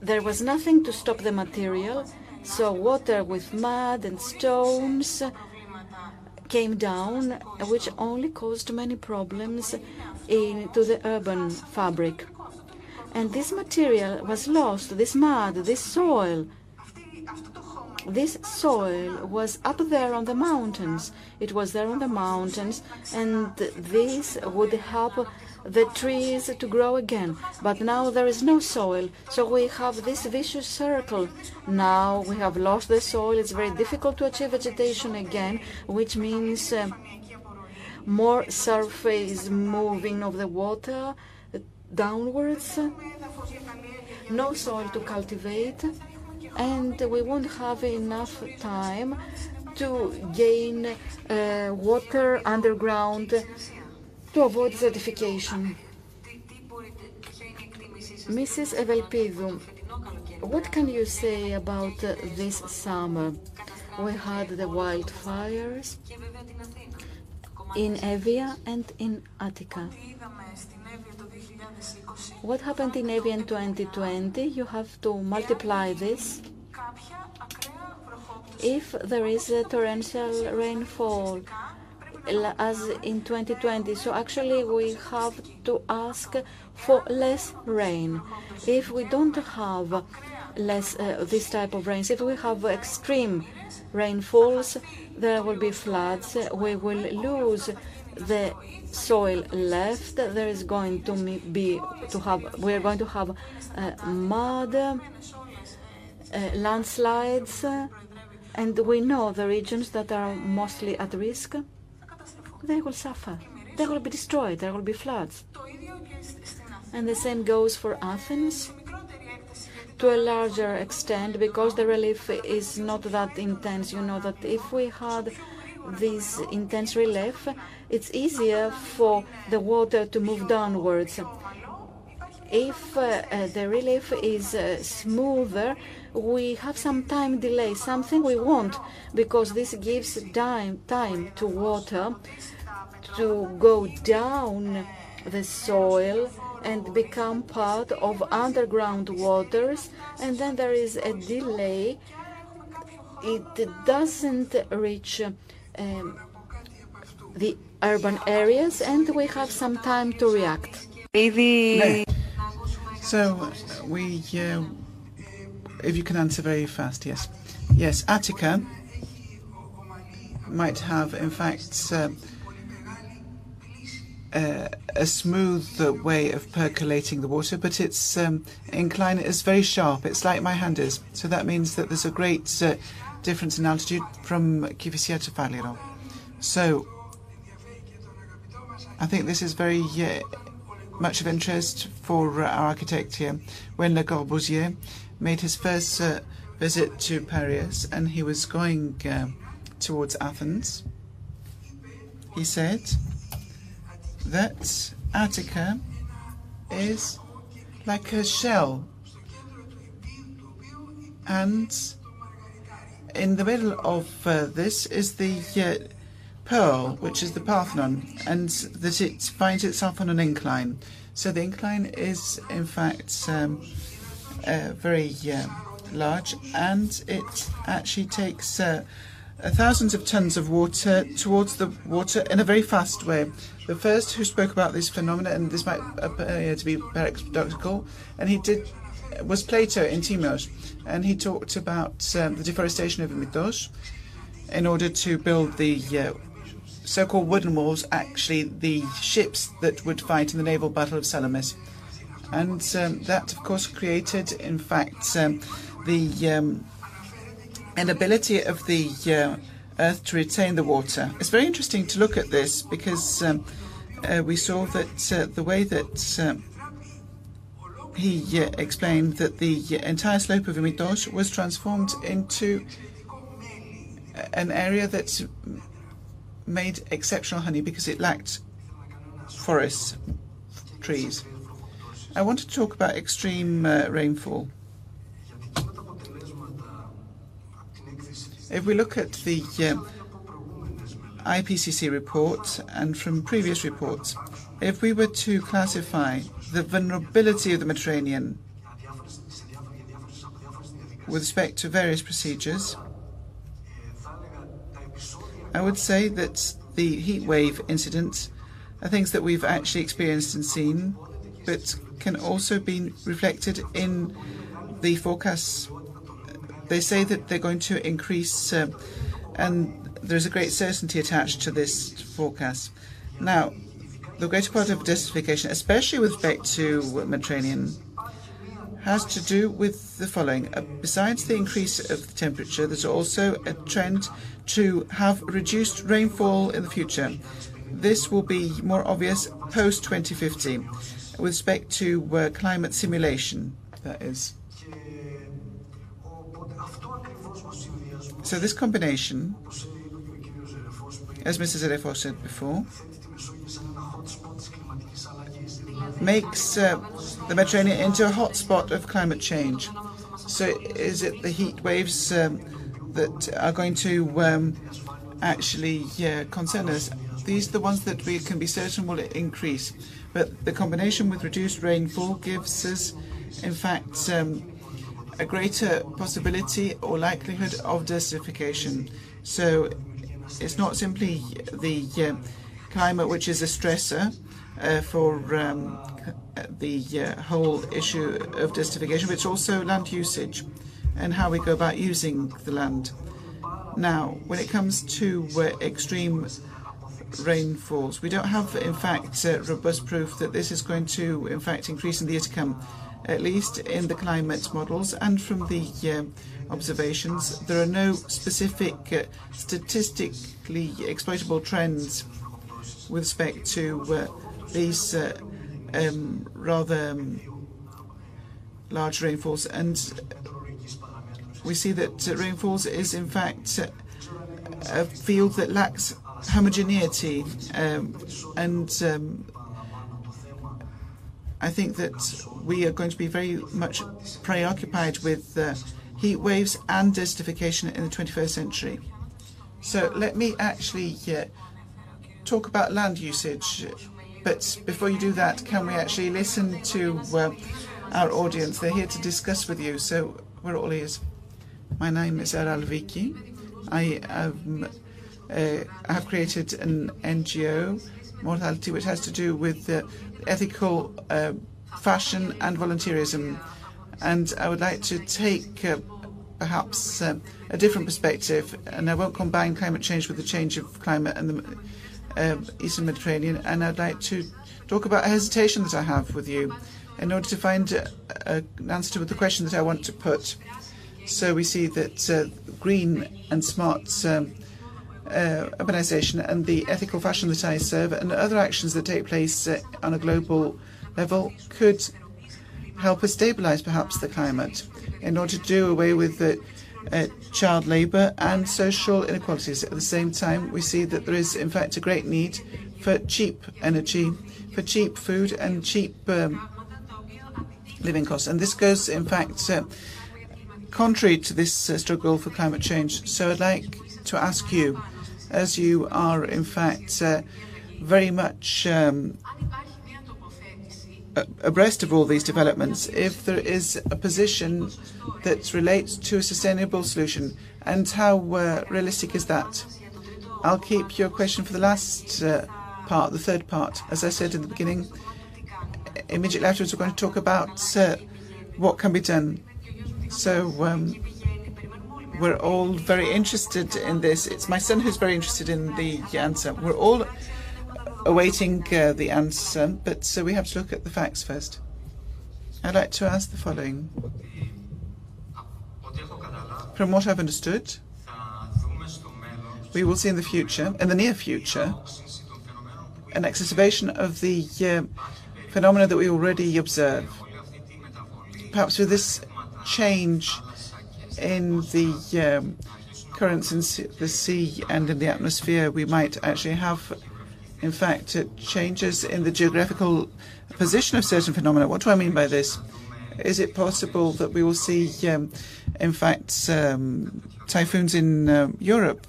there was nothing to stop the material. So water with mud and stones came down, which only caused many problems in, to the urban fabric. And this material was lost, this mud, this soil. This soil was up there on the mountains. It was there on the mountains, and this would help the trees to grow again. But now there is no soil, so we have this vicious circle. Now we have lost the soil, it's very difficult to achieve vegetation again, which means uh, more surface moving of the water downwards, no soil to cultivate, and we won't have enough time to gain uh, water underground to avoid desertification. Mrs. Evelpidou, what can you say about uh, this summer? We had the wildfires in Evia and in Attica. What happened in Evia in 2020? You have to multiply this. If there is a torrential rainfall, as in 2020, so actually we have to ask for less rain. If we don't have less uh, this type of rains, if we have extreme rainfalls, there will be floods. We will lose the soil left. There is going to be to have. We are going to have uh, mud, uh, landslides, and we know the regions that are mostly at risk. They will suffer. They will be destroyed. There will be floods. And the same goes for Athens to a larger extent because the relief is not that intense. You know that if we had this intense relief, it's easier for the water to move downwards. If uh, uh, the relief is uh, smoother, we have some time delay, something we want, because this gives time, time to water to go down the soil and become part of underground waters, and then there is a delay. It doesn't reach um, the urban areas, and we have some time to react. Maybe. So we, uh, if you can answer very fast, yes, yes, Attica might have, in fact. Uh, uh, a smooth way of percolating the water, but its um, incline is very sharp. It's like my hand is. So that means that there's a great uh, difference in altitude from Kifisia to Faliro. So I think this is very uh, much of interest for uh, our architect here. When Le Corbusier made his first uh, visit to Paris and he was going towards Athens, he said, that Attica is like a shell. And in the middle of uh, this is the uh, pearl, which is the Parthenon, and that it finds itself on an incline. So the incline is, in fact, um, uh, very large, and it actually takes uh, thousands of tons of water towards the water in a very fast way. The first who spoke about this phenomenon, and this might appear to be paradoxical, and he did was Plato in Timaeus, and he talked about um, the deforestation of Imitos in order to build the uh, so-called wooden walls, actually the ships that would fight in the naval battle of Salamis. And um, that, of course, created, in fact, um, the um, inability of the uh, Earth to retain the water. It's very interesting to look at this because um, uh, we saw that uh, the way that um, he uh, explained that the entire slope of Imitos was transformed into an area that's made exceptional honey because it lacked forests, trees. I want to talk about extreme uh, rainfall. If we look at the uh, IPCC report and from previous reports, if we were to classify the vulnerability of the Mediterranean with respect to various procedures, I would say that the heat wave incidents are things that we've actually experienced and seen, but can also be reflected in the forecasts they say that they're going to increase, uh, and there's a great certainty attached to this forecast. Now, the greater part of desertification, especially with respect to Mediterranean, has to do with the following. Uh, besides the increase of the temperature, there's also a trend to have reduced rainfall in the future. this will be more obvious post 2050 with respect to uh, climate simulation, that is. So this combination, as Mr. Zerefos said before, makes uh, the Mediterranean into a hotspot of climate change. So is it the heat waves um, that are going to um, actually concern us? These are the ones that we can be certain will increase. But the combination with reduced rainfall gives us, in fact, um, a greater possibility or likelihood of desertification. So it's not simply the uh, climate which is a stressor uh, for um, the uh, whole issue of desertification, but it's also land usage and how we go about using the land. Now, when it comes to uh, extreme rainfalls. We don't have, in fact, uh, robust proof that this is going to, in fact, increase in the year to come, at least in the climate models and from the uh, observations. There are no specific uh, statistically exploitable trends with respect to uh, these uh, um, rather um, large rainfalls. And we see that uh, rainfalls is, in fact, a field that lacks homogeneity, um, and um, I think that we are going to be very much preoccupied with uh, heat waves and desertification in the 21st century. So let me actually uh, talk about land usage. But before you do that, can we actually listen to uh, our audience? They're here to discuss with you, so we're all ears. My name is Aral Viki. I am uh, have created an NGO, Mortality, which has to do with uh, ethical uh, fashion and volunteerism. And I would like to take uh, perhaps uh, a different perspective, and I won't combine climate change with the change of climate and the uh, Eastern Mediterranean. And I'd like to talk about a hesitation that I have with you in order to find an answer to the question that I want to put. So we see that green and smart um, uh, urbanization and the ethical fashion that I serve and other actions that take place uh, on a global level could help us stabilize perhaps the climate in order to do away with the uh, child labour and social inequalities. At the same time, we see that there is, in fact, a great need for cheap energy, for cheap food, and cheap um, living costs. And this goes, in fact, uh, contrary to this uh, struggle for climate change. So I'd like to ask you as you are, in fact, uh, very much um, abreast of all these developments, if there is a position that relates to a sustainable solution, and how uh, realistic is that? I'll keep your question for the last uh, part, the third part. As I said in the beginning, immediately afterwards, we're going to talk about uh, what can be done. So, um, we're all very interested in this. It's my son who's very interested in the answer. We're all awaiting uh, the answer, but so we have to look at the facts first. I'd like to ask the following. From what I've understood, we will see in the future, in the near future, an exacerbation of the uh, phenomena that we already observe. Perhaps with this change in the um, currents in the sea and in the atmosphere, we might actually have, in fact, uh, changes in the geographical position of certain phenomena. What do I mean by this? Is it possible that we will see, um, in fact, um, typhoons in uh, Europe?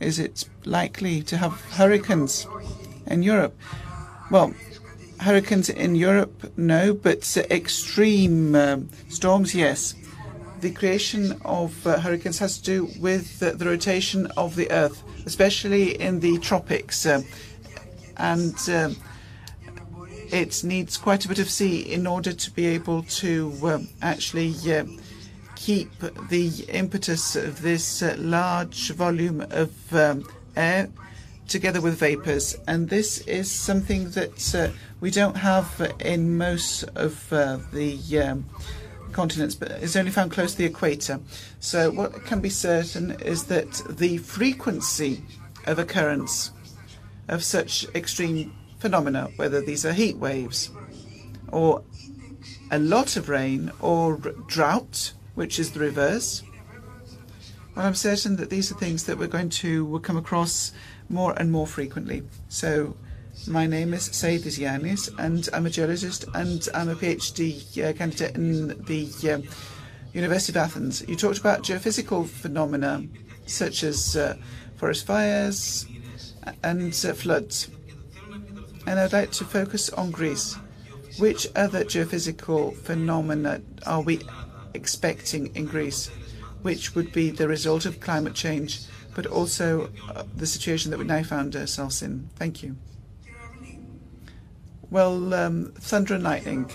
Is it likely to have hurricanes in Europe? Well, hurricanes in Europe, no, but extreme um, storms, yes the creation of uh, hurricanes has to do with the rotation of the Earth, especially in the tropics. Uh, and um, it needs quite a bit of sea in order to be able to um, actually keep the impetus of this uh, large volume of um, air together with vapors. And this is something that uh, we don't have in most of the um, continents, but is only found close to the equator. So what can be certain is that the frequency of occurrence of such extreme phenomena, whether these are heat waves or a lot of rain or drought, which is the reverse. Well, I'm certain that these are things that we're going to come across more and more frequently. So, my name is Said Yanis, and I'm a geologist, and I'm a PhD uh, candidate in the uh, University of Athens. You talked about geophysical phenomena such as uh, forest fires and uh, floods. And I'd like to focus on Greece. Which other geophysical phenomena are we expecting in Greece, which would be the result of climate change, but also uh, the situation that we now found ourselves in? Thank you. Well, um, thunder and lightning.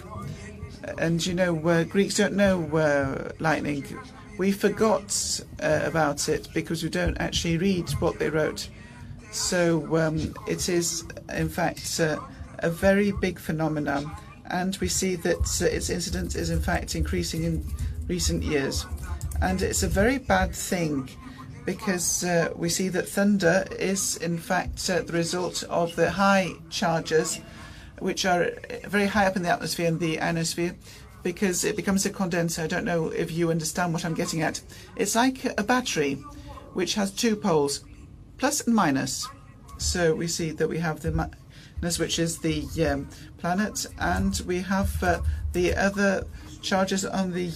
And you know, uh, Greeks don't know uh, lightning. We forgot uh, about it because we don't actually read what they wrote. So um, it is, in fact, uh, a very big phenomenon, and we see that uh, its incidence is, in fact, increasing in recent years. And it's a very bad thing because uh, we see that thunder is, in fact, the result of the high charges which are very high up in the atmosphere and the ionosphere because it becomes a condenser. I don't know if you understand what I'm getting at. It's like a battery which has two poles, plus and minus. So we see that we have the minus, which is the um, planet, and we have uh, the other charges on the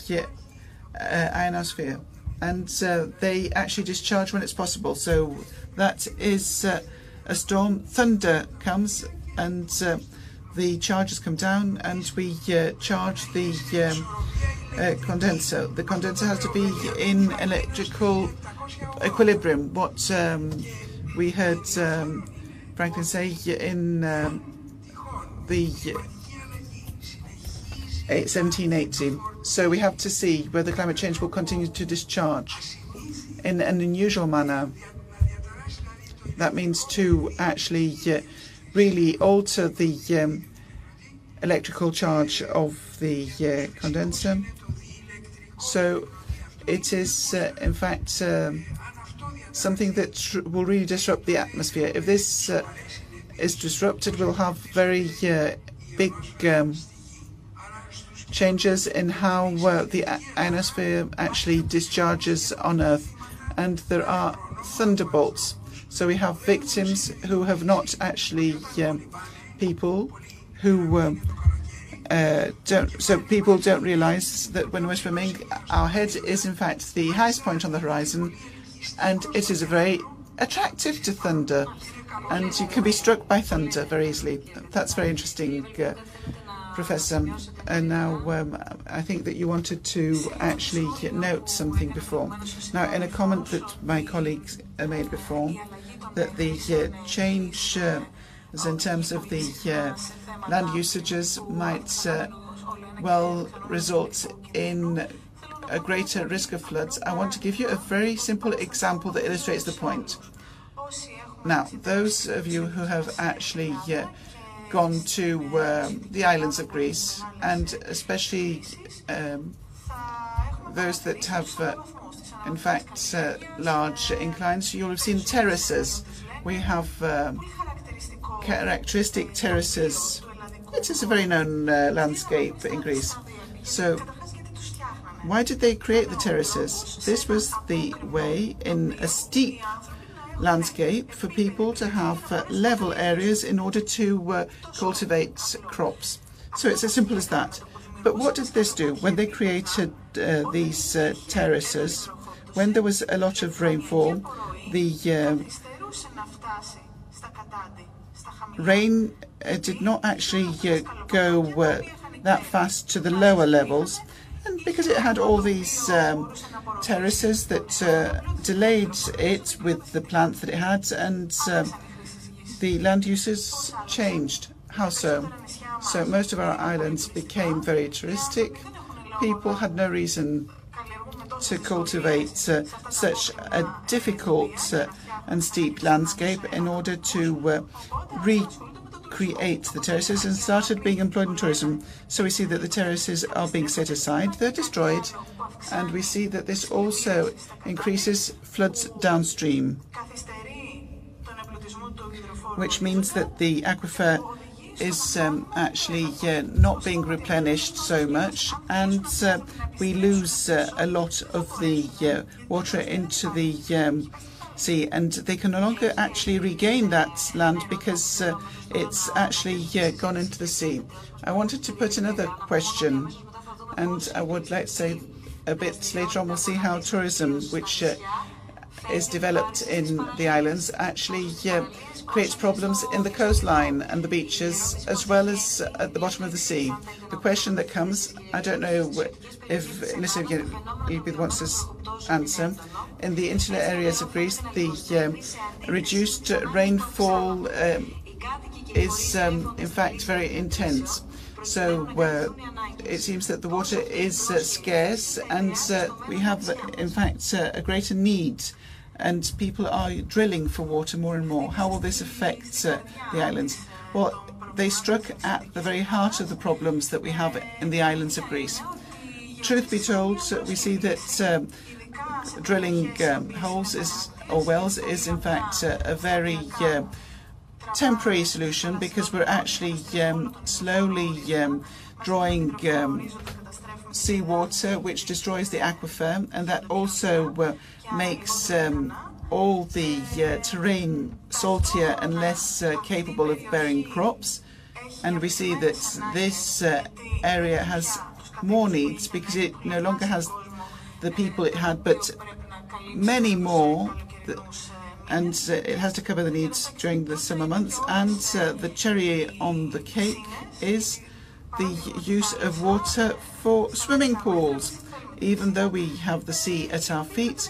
uh, ionosphere. And uh, they actually discharge when it's possible. So that is uh, a storm. Thunder comes and uh, the charges come down and we uh, charge the um, uh, condenser. The condenser has to be in electrical equilibrium. What um, we heard um, Franklin say in um, the 1780. Uh, so we have to see whether climate change will continue to discharge in an unusual manner. That means to actually uh, really alter the um, electrical charge of the uh, condenser. So it is, uh, in fact, um, something that will really disrupt the atmosphere. If this uh, is disrupted, we'll have very uh, big um, changes in how uh, the ionosphere actually discharges on Earth. And there are thunderbolts. So we have victims who have not actually um, people who um, uh, don't. So people don't realise that when we're swimming, our head is in fact the highest point on the horizon, and it is very attractive to thunder, and you can be struck by thunder very easily. That's very interesting. Uh, Professor. And now um, I think that you wanted to actually note something before. Now, in a comment that my colleagues made before, that the uh, change uh, in terms of the uh, land usages might uh, well result in a greater risk of floods. I want to give you a very simple example that illustrates the point. Now, those of you who have actually uh, gone to um, the islands of Greece, and especially um, those that have, uh, in fact, uh, large inclines, you'll have seen terraces. We have um, characteristic terraces. It is a very known uh, landscape in Greece. So, why did they create the terraces? This was the way in a steep landscape for people to have uh, level areas in order to uh, cultivate crops. So it's as simple as that. But what did this do? When they created uh, these uh, terraces, when there was a lot of rainfall, the uh, rain uh, did not actually go that fast to the lower levels. And because it had all these um, terraces that uh, delayed it with the plants that it had, and um, the land uses changed. How so? So most of our islands became very touristic. People had no reason to cultivate uh, such a difficult uh, and steep landscape in order to uh, recreate the terraces and started being employed in tourism. So we see that the terraces are being set aside, they're destroyed, and we see that this also increases floods downstream. which means that the aquifer is um, actually not being replenished so much, and uh, we lose uh, a lot of the water into the um, sea, and they can no longer actually regain that land because uh, it's actually uh, gone into the sea. I wanted to put another question, and I would like to say a bit later on we'll see how tourism, which is developed in the islands, actually creates problems in the coastline and the beaches, as well as at the bottom of the sea. The question that comes, I don't know if Mr. Gilbid wants to answer, in the insular areas of Greece, the um, reduced rainfall um, is um, in fact very intense. So uh, it seems that the water is uh, scarce, and uh, we have, in fact, uh, a greater need and people are drilling for water more and more. How will this affect uh, the islands? Well, they struck at the very heart of the problems that we have in the islands of Greece. Truth be told, we see that um, drilling um, holes is, or wells is in fact uh, a very uh, temporary solution because we're actually um, slowly um, drawing um, seawater which destroys the aquifer and that also uh, makes um, all the uh, terrain saltier and less uh, capable of bearing crops. And we see that this uh, area has more needs because it no longer has the people it had, but many more. And uh, it has to cover the needs during the summer months. And uh, the cherry on the cake is the use of water for swimming pools. Even though we have the sea at our feet,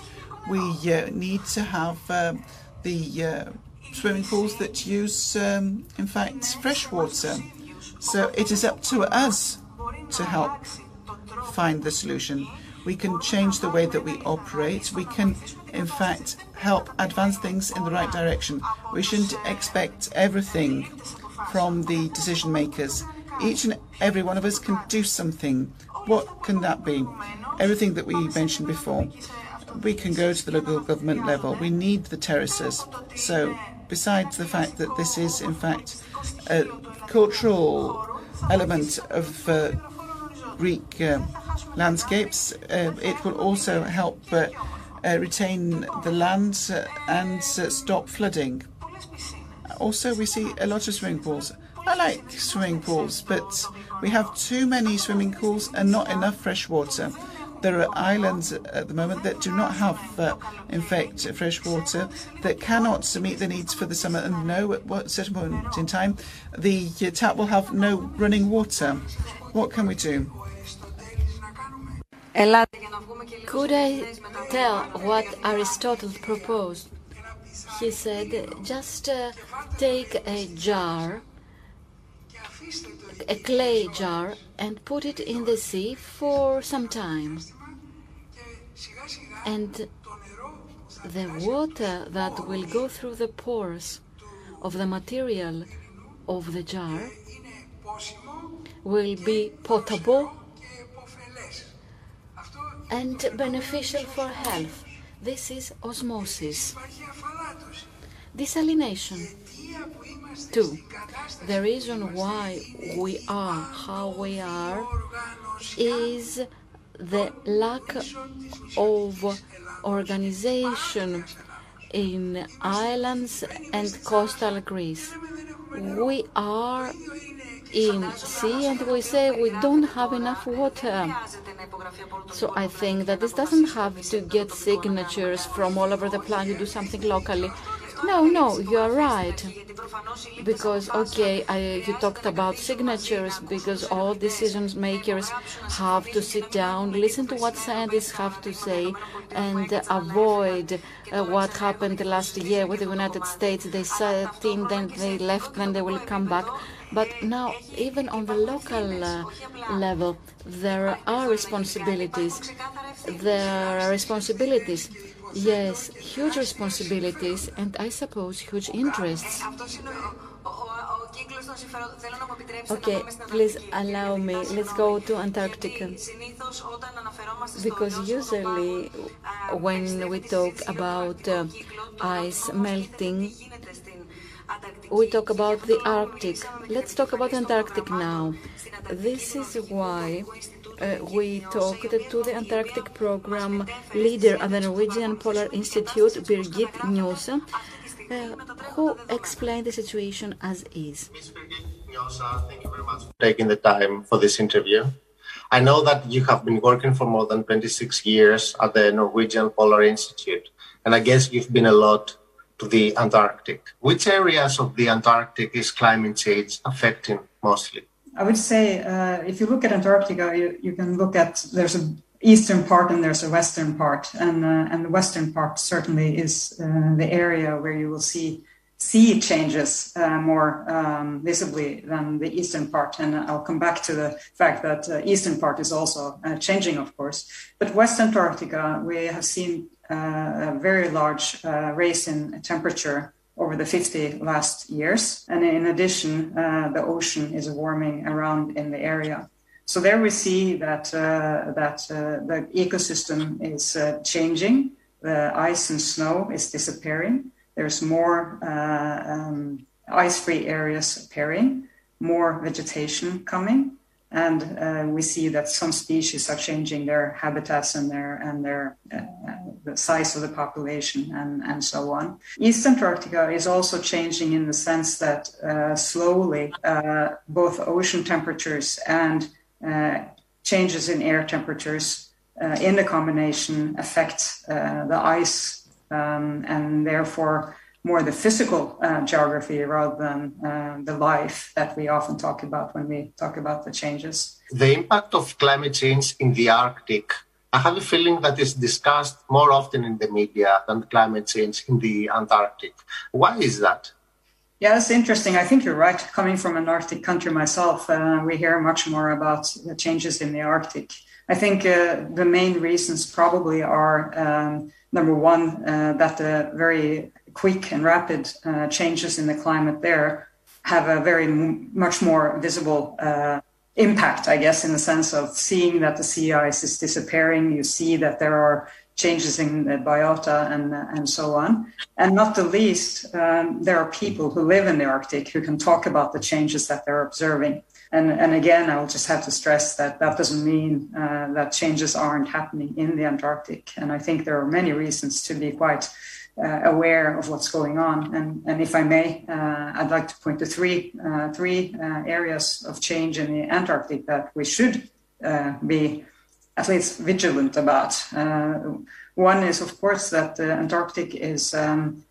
we uh, need to have um, the uh, swimming pools that use, um, in fact, fresh water. So it is up to us to help find the solution. We can change the way that we operate. We can, in fact, help advance things in the right direction. We shouldn't expect everything from the decision makers. Each and every one of us can do something. What can that be? Everything that we mentioned before we can go to the local government level. We need the terraces. So, besides the fact that this is, in fact, a cultural element of uh, Greek uh, landscapes, uh, it will also help uh, uh, retain the land uh, and stop flooding. Also, we see a lot of swimming pools. I like swimming pools, but we have too many swimming pools and not enough fresh water. There are islands at the moment that do not have, uh, in fact, fresh water that cannot meet the needs for the summer and no, at what certain point in time the tap will have no running water. What can we do? Could I tell what Aristotle proposed? He said, just uh, take a jar, a clay jar, and put it in the sea for some time. And the water that will go through the pores of the material of the jar will be potable and beneficial for health. This is osmosis. Desalination. Two, the reason why we are how we are is the lack of organization in islands and coastal Greece. We are in sea and we say we don't have enough water. So I think that this doesn't have to get signatures from all over the planet to do something locally. No, no, you're right. Because, okay, I, you talked about signatures, because all decision makers have to sit down, listen to what scientists have to say, and avoid uh, what happened last year with the United States. They sat in, then they left, then they will come back. But now, even on the local uh, level, there are responsibilities. There are responsibilities Yes, huge responsibilities and I suppose huge interests. Okay, please allow me. Let's go to Antarctica. Because usually when we talk about uh, ice melting, we talk about the Arctic. Let's talk about Antarctic now. This is why uh, we talked to the Antarctic program leader at the Norwegian Polar Institute, Birgit Njåstad, uh, who explained the situation as is. Ms. Birgit thank you very much for taking the time for this interview. I know that you have been working for more than 26 years at the Norwegian Polar Institute, and I guess you've been a lot to the Antarctic. Which areas of the Antarctic is climate change affecting mostly? I would say uh, if you look at Antarctica, you, you can look at there's a eastern part and there's a western part, and uh, and the western part certainly is uh, the area where you will see sea changes uh, more um, visibly than the eastern part. And I'll come back to the fact that uh, eastern part is also changing, of course. But West Antarctica, we have seen uh, a very large uh, raise in temperature over the 50 last years. And in addition, uh, the ocean is warming around in the area. So there we see that that the ecosystem is changing. The ice and snow is disappearing there's more uh, um, ice-free areas appearing, more vegetation coming, and uh, we see that some species are changing their habitats and their and their uh, the size of the population and and so on. East Antarctica is also changing in the sense that uh, slowly uh, both ocean temperatures and uh, changes in air temperatures in the combination affect the ice um, and therefore more the physical uh, geography rather than uh, the life that we often talk about when we talk about the changes. The impact of climate change in the Arctic. I have a feeling that is discussed more often in the media than climate change in the Antarctic. Why is that? Yeah, it's interesting. I think you're right. Coming from an Arctic country myself, uh, we hear much more about the changes in the Arctic. I think uh, the main reasons probably are um, number one, uh, that the very quick and rapid uh, changes in the climate there have a very m- much more visible uh, impact, I guess, in the sense of seeing that the sea ice is disappearing. You see that there are changes in the biota and and so on. And not the least, um, there are people who live in the Arctic who can talk about the changes that they're observing. And, and again, I will just have to stress that that doesn't mean uh, that changes aren't happening in the Antarctic. And I think there are many reasons to be quite uh, aware of what's going on. And, and if I may, uh, I'd like to point to three, uh, three uh, areas of change in the Antarctic that we should uh, be at least vigilant about. one is, of course, that the Antarctic is um,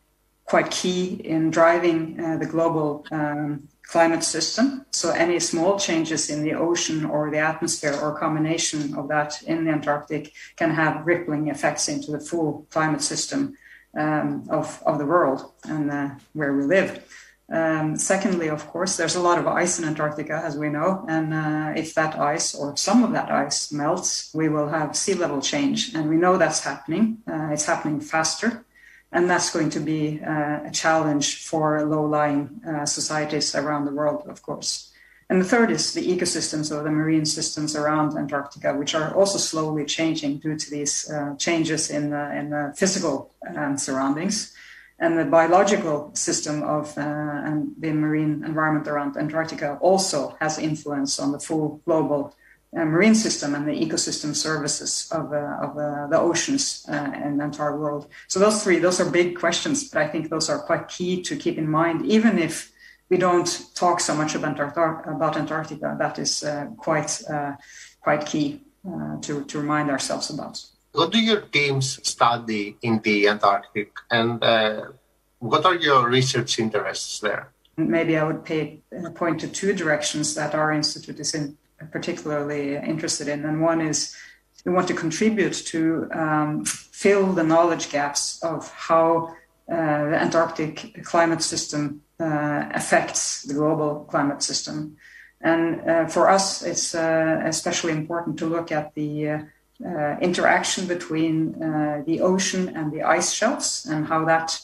quite key in driving the global um, climate system. So any small changes in the ocean or the atmosphere or combination of that in the Antarctic can have rippling effects into the full climate system um, of, of the world and uh, where we live. Um, secondly, of course, there's a lot of ice in Antarctica, as we know, and uh, if that ice or some of that ice melts, we will have sea level change, and we know that's happening. Uh, it's happening faster and that's going to be uh, a challenge for low-lying uh, societies around the world, of course. And the third is the ecosystems or the marine systems around Antarctica, which are also slowly changing due to these uh, changes in the, in the physical um, surroundings. And the biological system of uh, and the marine environment around Antarctica also has influence on the full global uh, marine system and the ecosystem services of, uh, of uh, the oceans uh, in the entire world. So those three, those are big questions, but I think those are quite key to keep in mind, even if we don't talk so much about, Antarctica. About Antarctica that is uh, quite uh, quite key to to remind ourselves about. What do your teams study in the Antarctic, and what are your research interests there? Maybe I would pay, point to two directions that our institute is in particularly interested in. And one is we want to contribute to um, fill the knowledge gaps of how uh, the Antarctic climate system uh, affects the global climate system. And uh, for us, it's uh, especially important to look at the uh, uh, interaction between the ocean and the ice shelves and how that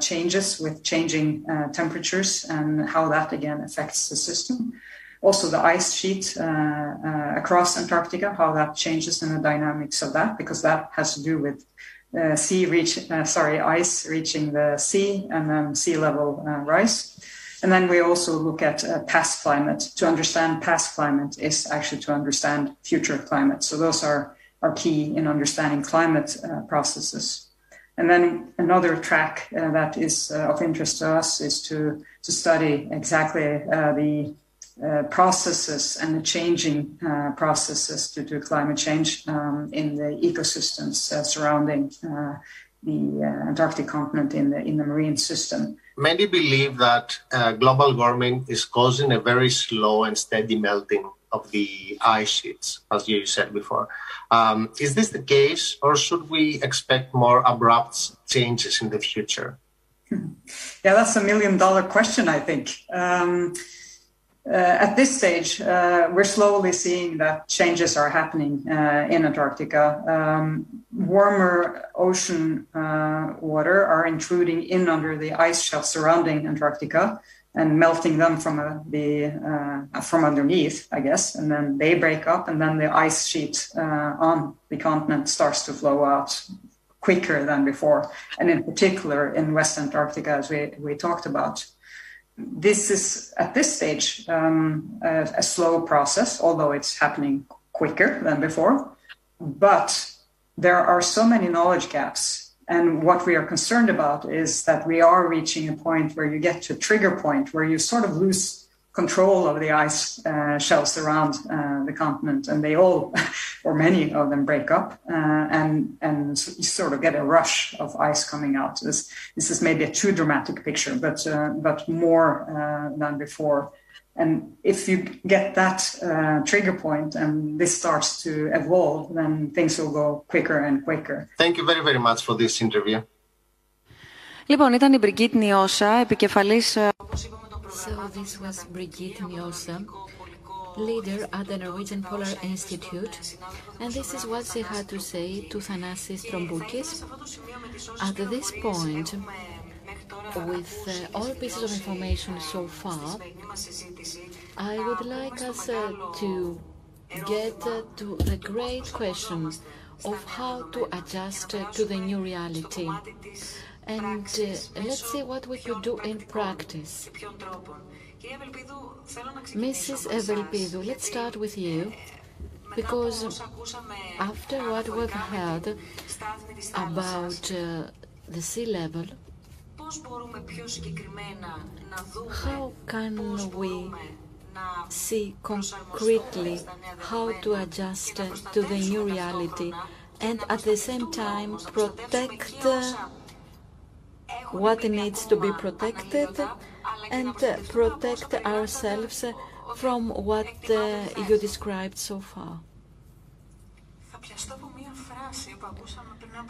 changes with changing temperatures and how that again affects the system also the ice sheet uh, uh, across Antarctica, how that changes in the dynamics of that, because that has to do with uh, sea reach, uh, sorry, ice reaching the sea and then sea level uh, rise. And then we also look at uh, past climate. To understand past climate is actually to understand future climate. So those are, are key in understanding climate uh, processes. And then another track uh, that is of interest to us is to, to study exactly the uh, processes and the changing processes due to climate change um, in the ecosystems surrounding the Antarctic continent in the, in the marine system many believe that uh, global warming is causing a very slow and steady melting of the ice sheets, as you said before. Um, is this the case, or should we expect more abrupt changes in the future? Yeah, that's a million dollar question, I think. Um, uh, at this stage, uh, we're slowly seeing that changes are happening uh, in Antarctica. Um, warmer ocean water are intruding in under the ice shelf surrounding Antarctica and melting them from the from underneath, I guess. And then they break up, and then the ice sheet on the continent starts to flow out quicker than before, and in particular in West Antarctica, as we we talked about this is at this stage um, a, a, slow process, although it's happening quicker than before. But there are so many knowledge gaps. And what we are concerned about is that we are reaching a point where you get to a trigger point where you sort of lose control of the ice uh, shelves around uh, the continent, and they all, or many of them, break up, uh, and and you sort of get a rush of ice coming out. This this is maybe a too dramatic picture, but uh, but more uh, than before. And if you get that uh, trigger point and this starts to evolve, then things will go quicker and quicker. Thank you very, very much for this interview. Λοιπόν, ήταν η Μπριγκίτ Νιώσα, επικεφαλής so this was Brigitte Mjøsa, leader at the Norwegian Polar Institute, and this is what she had to say to Thanasis Tromboukis. At this point, with uh, all pieces of information so far, I would like us uh, to get uh, to the great question of how to adjust to the new reality and uh, let's see what we could do in practice. Mrs. Evelpidou, let's start with you, because after what we've heard about uh, the sea level, how can we see concretely how to adjust to the new reality and at the same time protect what needs to be protected and protect ourselves from what uh, you described so far.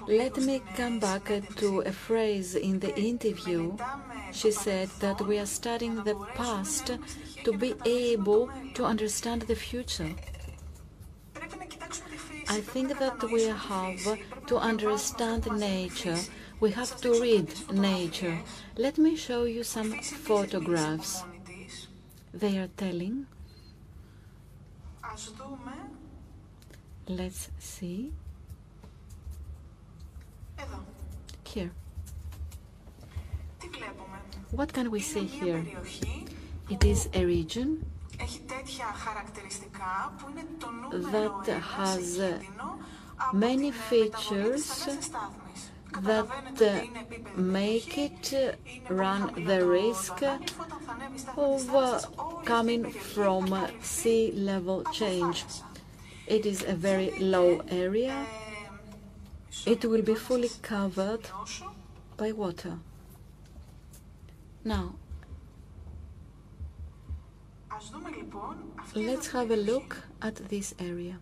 Let me come back to a phrase in the interview. She said that we are studying the past to be able to understand the future. I think that we have to understand nature we have to read nature. Let me show you some photographs. They are telling. Let's see. Here. What can we see here? It is a region that has many features that uh, make it uh, run the risk of uh, coming from sea level change. It is a very low area. It will be fully covered by water. Now, let's have a look at this area.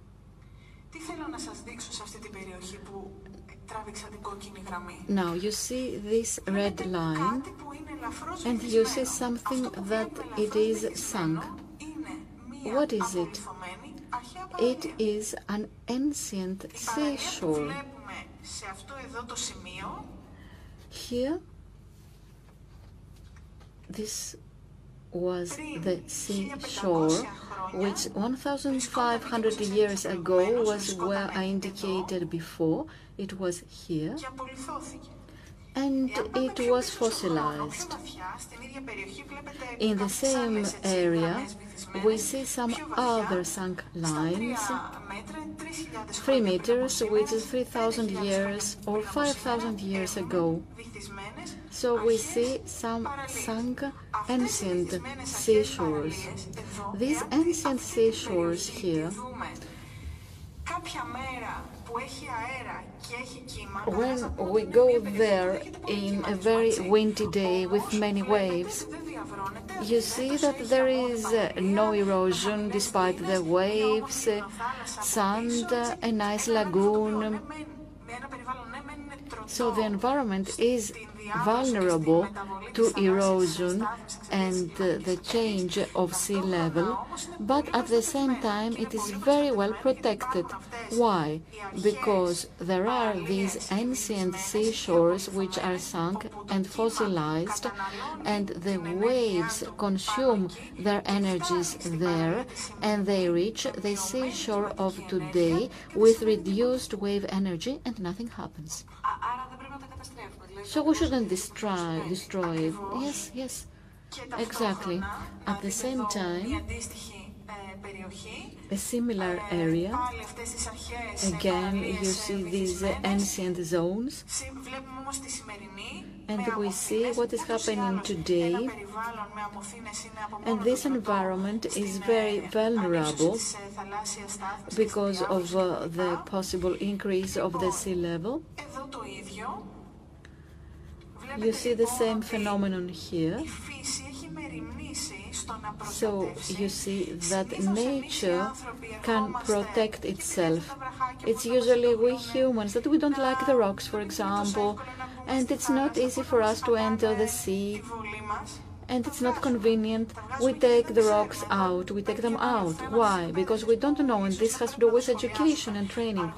Now you see this red line and you see something that it is sunk. What is it? It is an ancient seashore. Here, this was the seashore which 1,500 years ago was where I indicated before. It was here and it was fossilized. In the same area, we see some other sunk lines, 3 meters, which is 3,000 years or 5,000 years ago. So we see some sunk ancient seashores. These ancient seashores here when we go there in a very windy day with many waves, you see that there is uh, no erosion despite the waves, uh, sand, uh, a nice lagoon. So the environment is vulnerable to erosion and the change of sea level, but at the same time it is very well protected. Why? Because there are these ancient seashores which are sunk and fossilized, and the waves consume their energies there, and they reach the seashore of today with reduced wave energy, and nothing happens. So we shouldn't destroy, destroy it. Yes, yes, exactly. At the same time, a similar area. Again, you see these ancient zones. And we see what is happening today. And this environment is very vulnerable because of uh, the possible increase of the sea level. You see the same phenomenon here. So you see that nature can protect itself. It's usually we humans that we don't like the rocks, for example, and it's not easy for us to enter the sea, and it's not convenient. We take the rocks out, we take them out. Why? Because we don't know, and this has to do with education and training.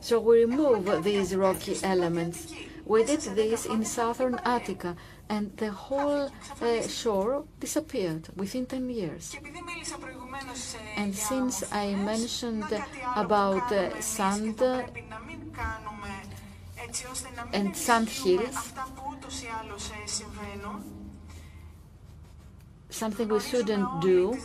So we remove these rocky elements. We did this in southern Attica, and the whole uh, shore disappeared within 10 years. And since I mentioned about uh, sand and sand hills, something we shouldn't do.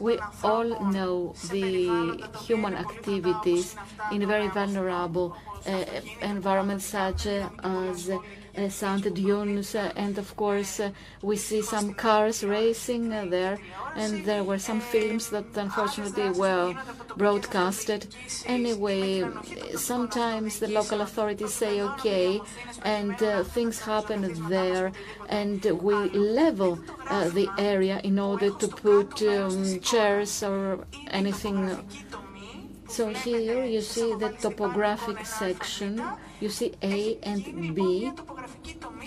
We all know the human activities in very vulnerable eh, uh, environments such as uh, sand Dunes, and of course uh, we see some cars racing uh, there, and there were some films that unfortunately were broadcasted. Anyway, sometimes the local authorities say okay, and things happen there, and we level the area in order to put um, chairs or anything so here you see the topographic section, you see A and B.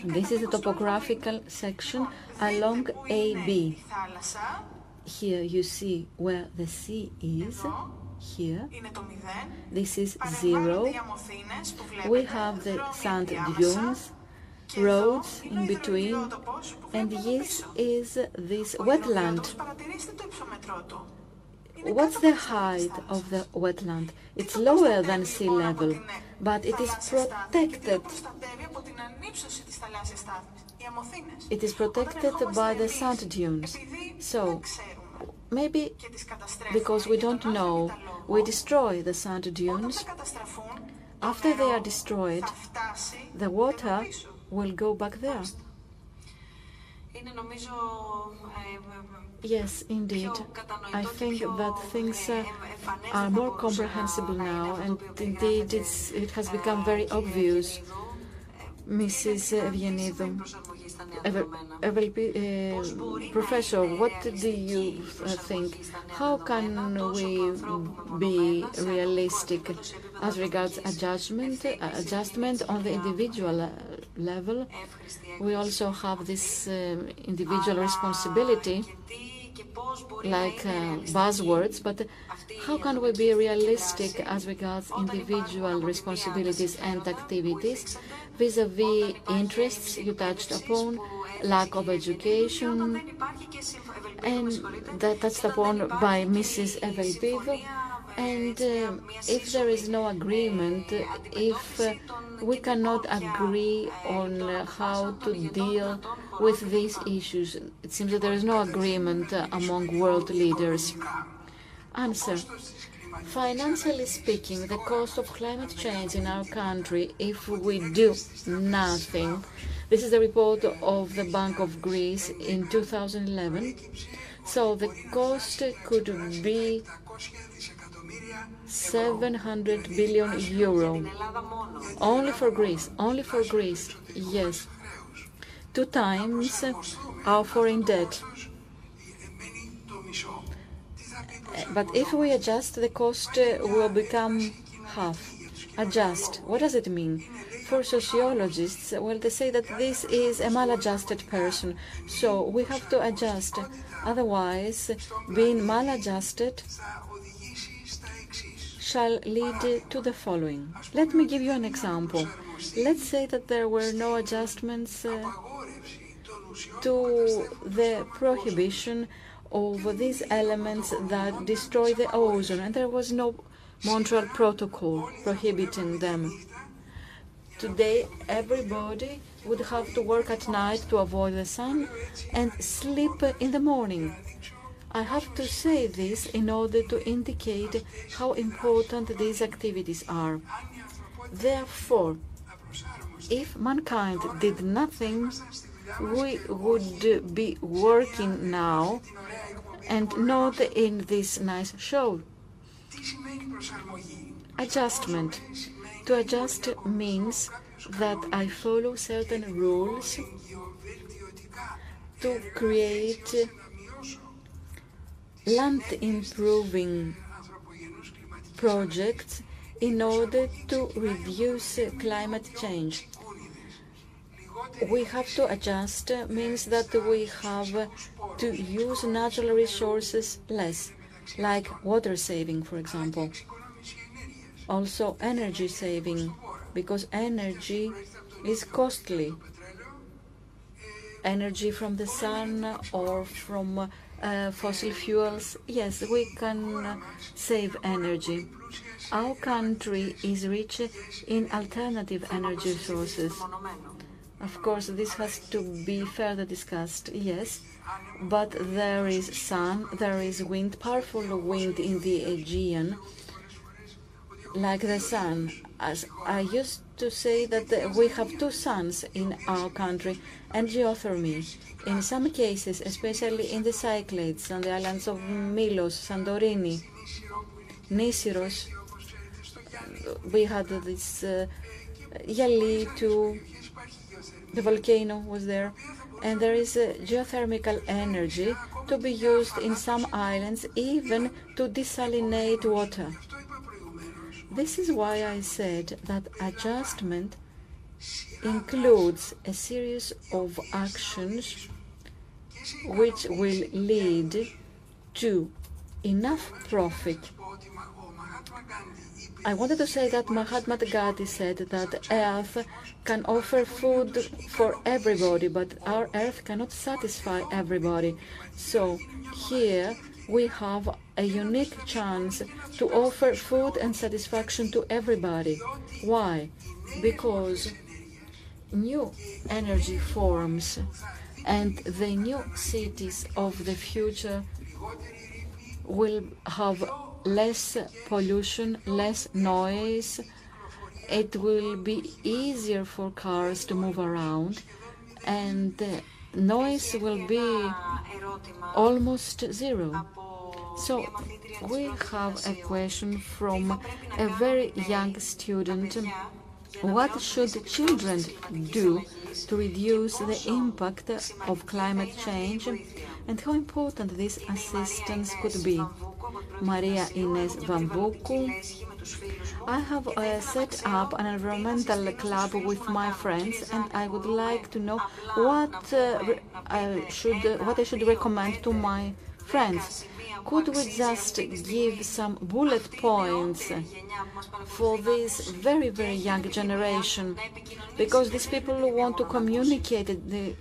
This is the topographical section along AB. Here you see where the sea is, here, this is zero. We have the sand dunes, roads in between, and this is this wetland. What's the height of the wetland? It's lower than sea level, but it is protected. It is protected by the sand dunes. So, maybe because we don't know, we destroy the sand dunes. After they are destroyed, the water will go back there. Yes, indeed. I think that things uh, are more comprehensible now, and indeed it has become very obvious. Mrs. Eugenido, uh, Professor, what do you uh, think? How can we be realistic as regards adjustment, uh, adjustment on the individual uh, level? We also have this uh, individual responsibility like uh, buzzwords, but how can we be realistic as regards individual responsibilities and activities vis-à-vis interests you touched upon, lack of education, and that touched upon by Mrs. Evelpidou, and uh, if there is no agreement, if uh, we cannot agree on how to deal with these issues, it seems that there is no agreement uh, among world leaders. Answer. Financially speaking, the cost of climate change in our country, if we do nothing, this is the report of the Bank of Greece in 2011. So the cost could be 700 billion euro. Only for Greece, only for Greece, yes. Two times our foreign debt. But if we adjust, the cost uh, will become half. Adjust. What does it mean? For sociologists, well, they say that this is a maladjusted person, so we have to adjust. Otherwise, being maladjusted shall lead to the following. Let me give you an example. Let's say that there were no adjustments uh, to the prohibition of these elements that destroy the ozone, and there was no Montreal Protocol prohibiting them. Today, everybody would have to work at night to avoid the sun and sleep in the morning. I have to say this in order to indicate how important these activities are. Therefore, if mankind did nothing, we would be working now and not in this nice show. Adjustment. To adjust means that I follow certain rules to create land improving projects in order to reduce climate change. We have to adjust means that we have to use natural resources less, like water saving, for example. Also energy saving, because energy is costly. Energy from the sun or from uh, fossil fuels, yes, we can uh, save energy. Our country is rich in alternative energy sources. Of course, this has to be further discussed, yes, but there is sun, there is wind, powerful wind in the Aegean, like the sun. As I used to say that we have two suns in our country and geothermy. In some cases, especially in the Cyclades, on the islands of Milos, Santorini, Nisiros, we had this uh, Yali too, the volcano was there, and there is geothermal energy to be used in some islands even to desalinate water. This is why I said that adjustment includes a series of actions which will lead to enough profit. I wanted to say that Mahatma Gandhi said that Earth can offer food for everybody, but our Earth cannot satisfy everybody. So here we have a unique chance to offer food and satisfaction to everybody. Why? Because new energy forms and the new cities of the future will have less pollution, less noise. It will be easier for cars to move around and noise will be almost zero. So we have a question from a very young student. What should children do to reduce the impact of climate change and how important this assistance could be? Maria Ines Vamvoukou. I have uh, set up an environmental club with my friends, and I would like to know what uh, I should what I should recommend to my Friends, could we just give some bullet points for this very, very young generation? Because these people want to communicate, they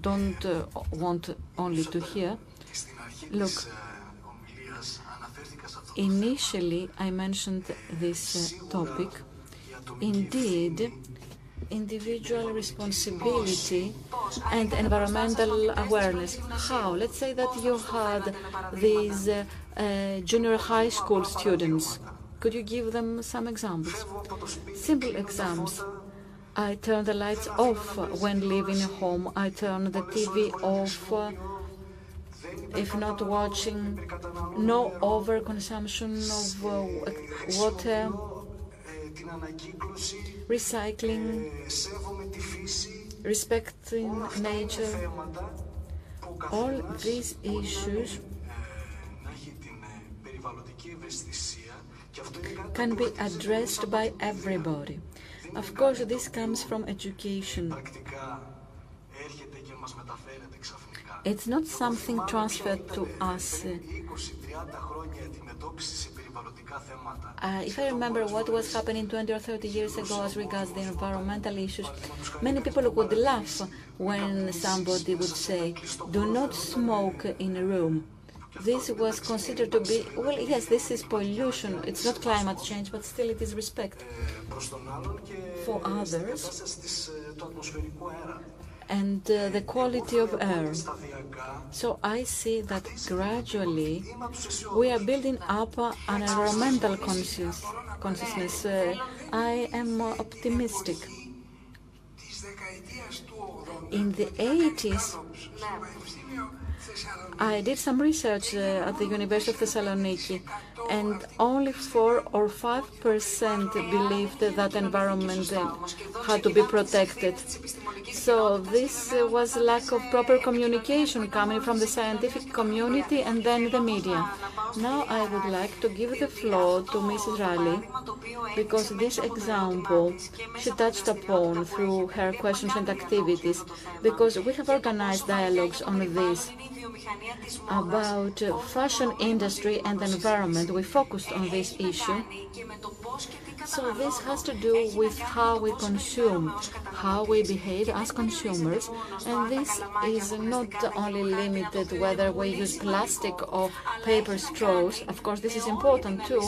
don't uh, want only to hear. Look, initially I mentioned this uh, topic. Indeed, individual responsibility and environmental awareness. How? Let's say that you had these uh, uh, junior high school students. Could you give them some examples? Simple examples. I turn the lights off when leaving home. I turn the TV off. Uh, if not watching, no overconsumption of recycling, respecting nature, all these issues can be addressed by everybody. Of course, this comes from education. It's not something transferred to us. Uh, if I remember what was happening 20 or 30 years ago as regards the environmental issues, many people would laugh when somebody would say, do not smoke in a room. This was considered to be, well, yes, this is pollution. It's not climate change, but still it is respect for others and uh, the quality of air. So I see that gradually we are building up an environmental conscious, consciousness. Uh, I am more optimistic. In the 80s, I did some research uh, at the University of Thessaloniki, and only 4 or 5 percent believed that environment had to be protected. So this was lack of proper communication coming from the scientific community and then the media. Now I would like to give the floor to Mrs. Riley because this example she touched upon through her questions and activities because we have organized dialogues on this about fashion industry and environment. We focused on this issue. So this has to do with how we consume, how we behave as consumers, and this is not only limited whether we use plastic or paper straws. Of course, this is important too,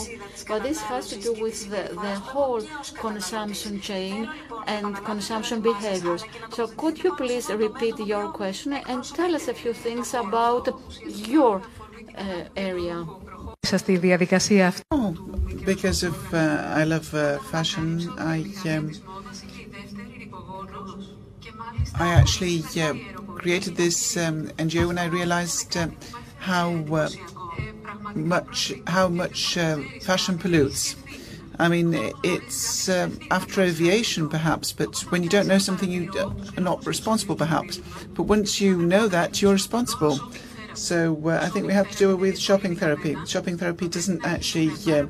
but this has to do with the, the whole consumption chain and consumption behaviors. So could you please repeat your question and tell us a few things about your uh, area? στη διαδικασία αυτή. Oh, because of uh, I love uh, fashion, I um, I actually uh, created this um, NGO when I realized uh, how uh, much how much uh, fashion pollutes. I mean, it's um, after aviation, perhaps, but when you don't know something, you are not responsible, perhaps. But once you know that, you're responsible. So uh, I think we have to do it with shopping therapy. Shopping therapy doesn't actually uh,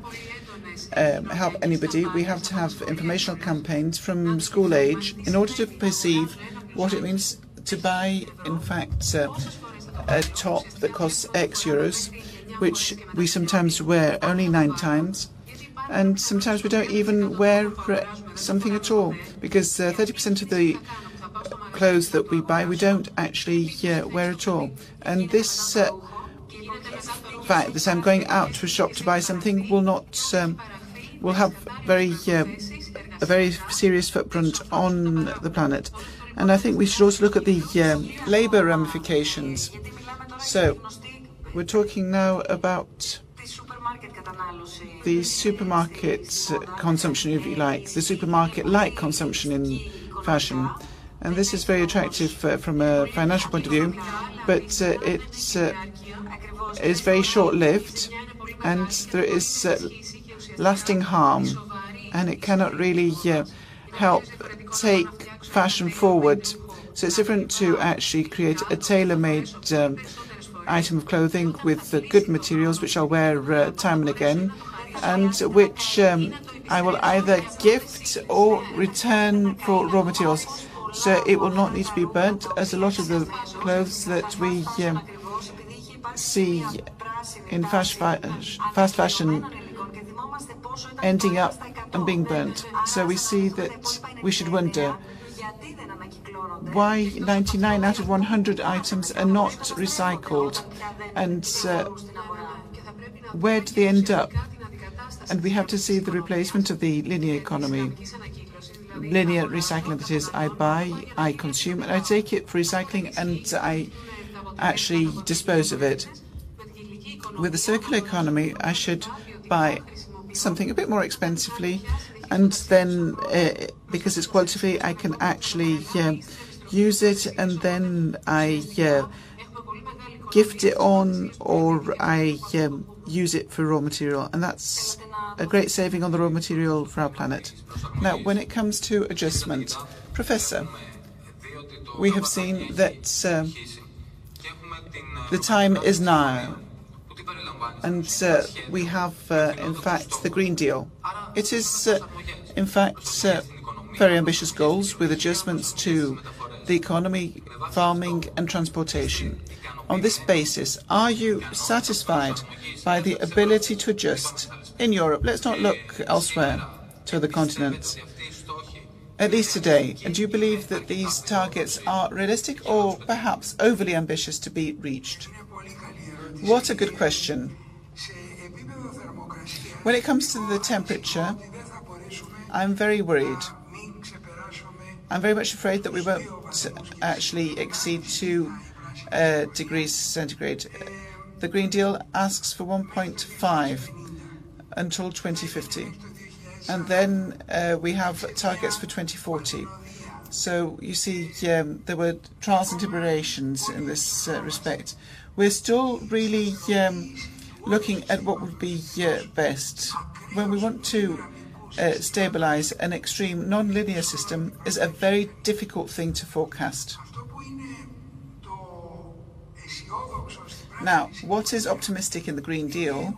um, help anybody. We have to have informational campaigns from school age in order to perceive what it means to buy, in fact, uh, a top that costs X euros, which we sometimes wear only nine times. And sometimes we don't even wear something at all because 30% of the clothes that we buy we don't actually uh, wear at all. And this uh, fact that I'm going out to a shop to buy something will not um, will have very uh, a very serious footprint on the planet. And I think we should also look at the um, labour ramifications. So we're talking now about the supermarket consumption, if you like, the supermarket-like consumption in fashion and this is very attractive uh, from a financial point of view, but uh, it uh, is very short-lived, and there is uh, lasting harm, and it cannot really uh, help take fashion forward. So it's different to actually create a tailor-made um, item of clothing with uh, good materials, which I'll wear time and again, and which um, I will either gift or return for raw materials so it will not need to be burnt, as a lot of the clothes that we um, see in fast, fa- fast fashion ending up and being burnt. So we see that we should wonder why 99 out of 100 items are not recycled and uh, where do they end up? And we have to see the replacement of the linear economy. Linear recycling, that is, I buy, I consume, and I take it for recycling and I actually dispose of it. With the circular economy, I should buy something a bit more expensively, and then uh, because it's quality I can actually uh, use it, and then I uh, gift it on or I um, use it for raw material, and that's a great saving on the raw material for our planet. Now, when it comes to adjustment, Professor, we have seen that um, the time is now, and uh, we have, uh, in fact, the Green Deal. It is, uh, in fact, uh, very ambitious goals with adjustments to the economy, farming, and transportation. On this basis, are you satisfied by the ability to adjust in Europe? Let's not look elsewhere to the continents. At least today, and do you believe that these targets are realistic or perhaps overly ambitious to be reached? What a good question. When it comes to the temperature, I'm very worried. I'm very much afraid that we won't actually exceed 2 uh, degrees centigrade. The Green Deal asks for 1.5 until 2050. And then uh, we have targets for 2040. So you see, um, there were trials and tribulations in this uh, respect. We're still really um, looking at what would be uh, best. When we want to uh, stabilize an extreme non-linear system is a very difficult thing to forecast. Now, what is optimistic in the Green Deal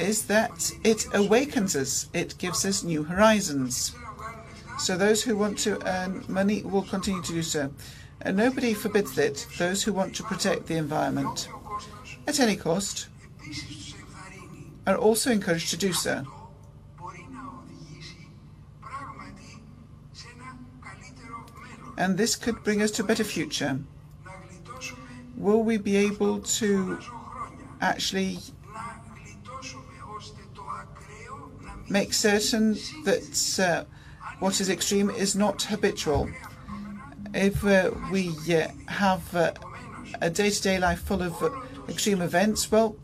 is that it awakens us, it gives us new horizons. So those who want to earn money will continue to do so. And nobody forbids it, those who want to protect the environment at any cost are also encouraged to do so. And this could bring us to a better future. Will we be able to actually make certain that uh, what is extreme is not habitual? If uh, we uh, have uh, a day-to-day life full of extreme events, well,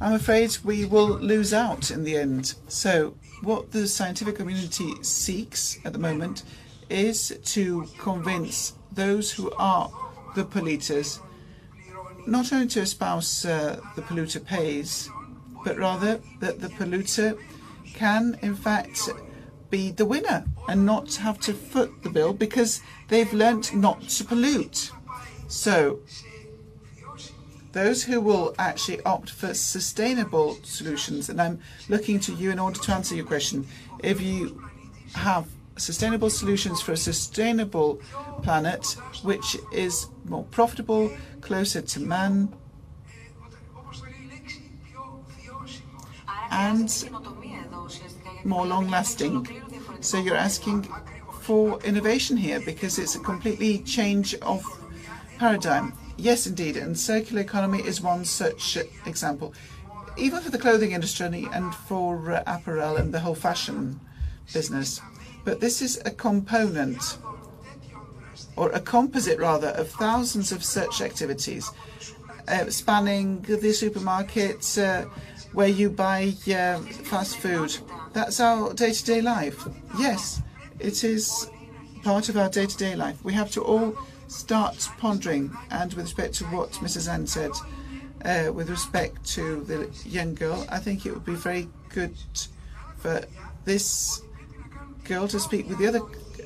I'm afraid we will lose out in the end. So what the scientific community seeks at the moment is to convince those who are the polluters not only to espouse uh, the polluter pays, but rather that the polluter can, in fact, be the winner and not have to foot the bill because they've learnt not to pollute. So, those who will actually opt for sustainable solutions, and I'm looking to you in order to answer your question, if you have sustainable solutions for a sustainable planet which is more profitable, closer to man, and more long lasting. So you're asking for innovation here because it's a completely change of paradigm. Yes, indeed, and circular economy is one such example. Even for the clothing industry and for uh, apparel and the whole fashion business. But this is a component, or a composite rather, of thousands of such activities, uh, spanning the supermarkets, uh, where you buy uh, fast food. That's our day-to-day life. Yes, it is part of our day-to-day life. We have to all start pondering, and with respect to what Mrs. Ann said, uh, with respect to the young girl, I think it would be very good for this girl to speak with the other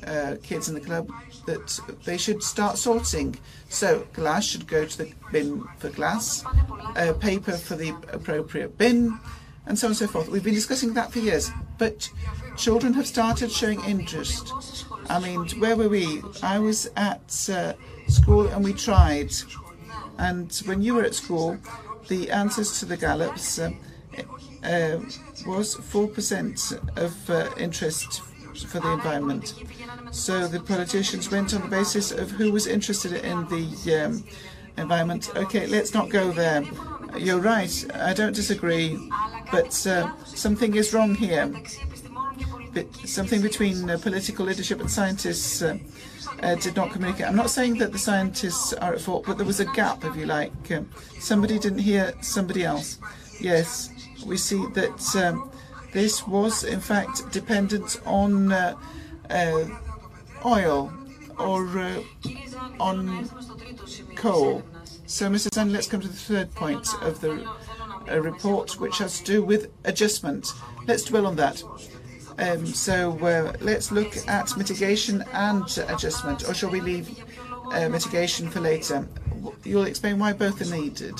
uh, kids in the club that they should start sorting. So glass should go to the bin for glass, uh, paper for the appropriate bin, and so on and so forth. We've been discussing that for years, but children have started showing interest. I mean, where were we? I was at uh, school and we tried And when you were at school, the answers to the Gallups uh, uh, was 4% of uh, interest for the environment. So the politicians went on the basis of who was interested in the um, environment. Okay, let's not go there. You're right, I don't disagree, but uh, something is wrong here. But something between uh, political leadership and scientists uh, uh, did not communicate. I'm not saying that the scientists are at fault, but there was a gap, if you like. Um, somebody didn't hear somebody else. Yes, we see that um, this was, in fact, dependent on uh, uh, oil or uh, on coal. So, Mr. Zan, let's come to the third point of the uh, report, which has to do with adjustment. Let's dwell on that. Um, so uh, let's look at mitigation and adjustment, or shall we leave uh, mitigation for later? You'll explain why both are needed.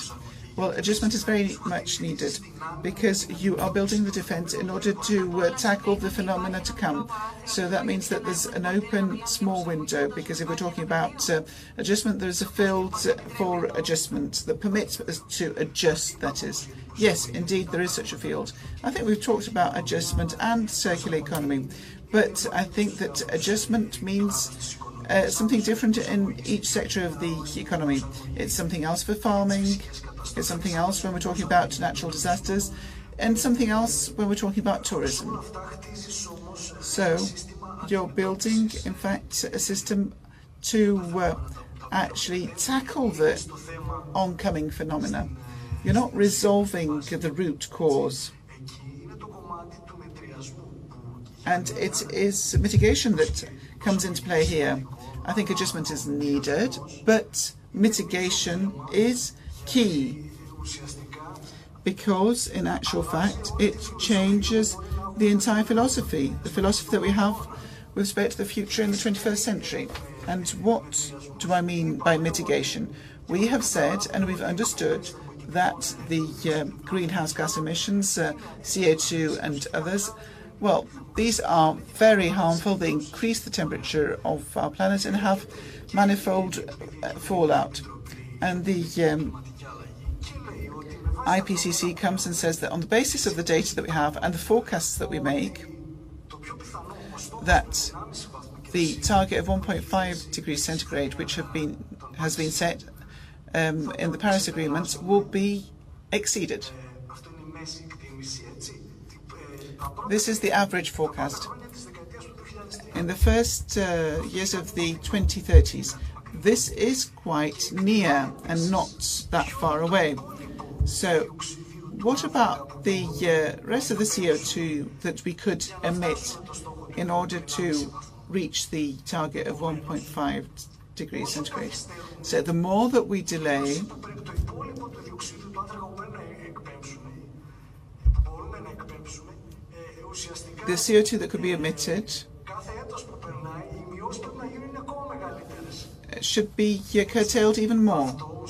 Well, adjustment is very much needed because you are building the defence in order to uh, tackle the phenomena to come. So that means that there's an open small window because if we're talking about uh, adjustment, there's a field for adjustment that permits us to adjust, that is. Yes, indeed, there is such a field. I think we've talked about adjustment and circular economy, but I think that adjustment means uh, something different in each sector of the economy. It's something else for farming, it's something else when we're talking about natural disasters, and something else when we're talking about tourism. So, you're building, in fact, a system to uh, actually tackle the oncoming phenomena. You're not resolving the root cause. And it is mitigation that comes into play here. I think adjustment is needed, but mitigation is key because, in actual fact, it changes the entire philosophy, the philosophy that we have with respect to the future in the 21st century. And what do I mean by mitigation? We have said and we've understood that the uh, greenhouse gas emissions, uh, CO2 and others, well, these are very harmful. They increase the temperature of our planet and have manifold uh, fallout. And the um, IPCC comes and says that on the basis of the data that we have and the forecasts that we make, that the target of 1.5 degrees centigrade, which have been has been set um, in the Paris Agreement, will be exceeded. This is the average forecast. In the first uh, years of the 2030s, this is quite near and not that far away. So, what about the uh, rest of the CO2 that we could emit in order to reach the target of 1.5 degrees centigrade? So, the more that we delay, the CO2 that could be emitted should be curtailed even more.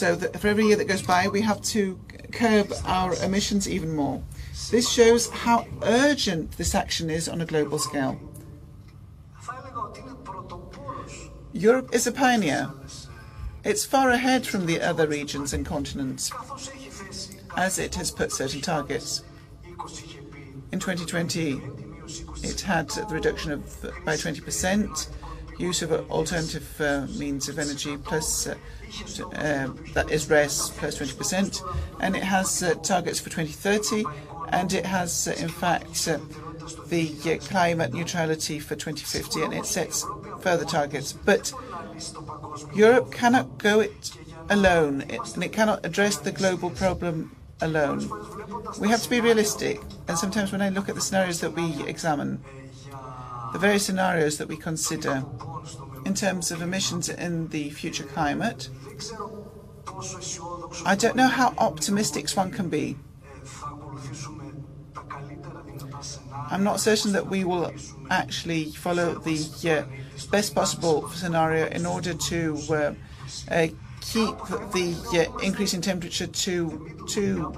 So that for every year that goes by, we have to curb our emissions even more. This shows how urgent this action is on a global scale. Europe is a pioneer. It's far ahead from the other regions and continents, as it has put certain targets. In 2020, it had the reduction of by 20%, use of alternative uh, means of energy plus uh, uh, that is RES plus 20%, and it has uh, targets for 2030, and it has uh, in fact uh, the climate neutrality for 2050, and it sets further targets. But Europe cannot go it alone, it, and it cannot address the global problem alone. We have to be realistic, and sometimes when I look at the scenarios that we examine, the various scenarios that we consider in terms of emissions in the future climate, I don't know how optimistic one can be. I'm not certain that we will actually follow the uh, best possible scenario in order to uh, uh, keep the uh, increase in temperature to 2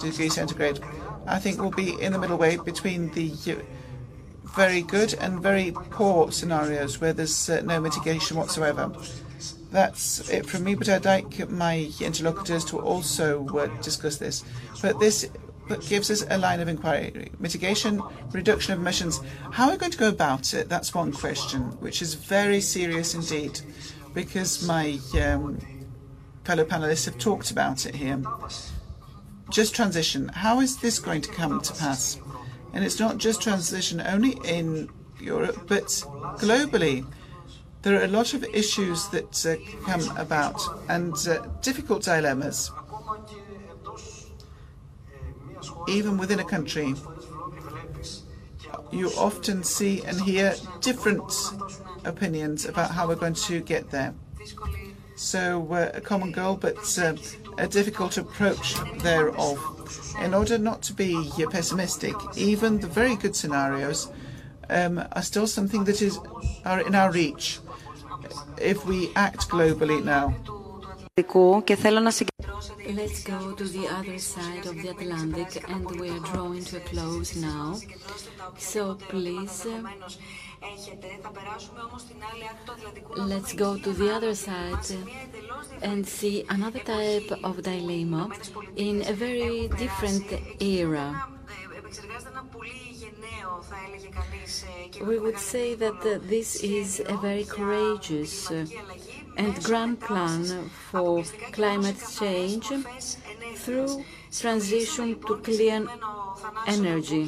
degrees centigrade. I think we'll be in the middle way between the uh, very good and very poor scenarios where there's uh, no mitigation whatsoever. That's it from me, but I'd like my interlocutors to also uh, discuss this. But this gives us a line of inquiry. Mitigation, reduction of emissions. How are we going to go about it? That's one question, which is very serious indeed, because my um, fellow panelists have talked about it here. Just transition. How is this going to come to pass? And it's not just transition only in Europe, but globally. There are a lot of issues that uh, come about and uh, difficult dilemmas. Even within a country, you often see and hear different opinions about how we're going to get there. So, uh, a common goal, but uh, a difficult approach thereof. In order not to be pessimistic, even the very good scenarios um, are still something that is are in our reach if we act globally now. Let's go to the other side of the Atlantic and we are drawing to a close now. So please, let's go to the other side and see another type of dilemma in a very different era. We would say that this is a very courageous and grand plan for climate change through transition to clean energy.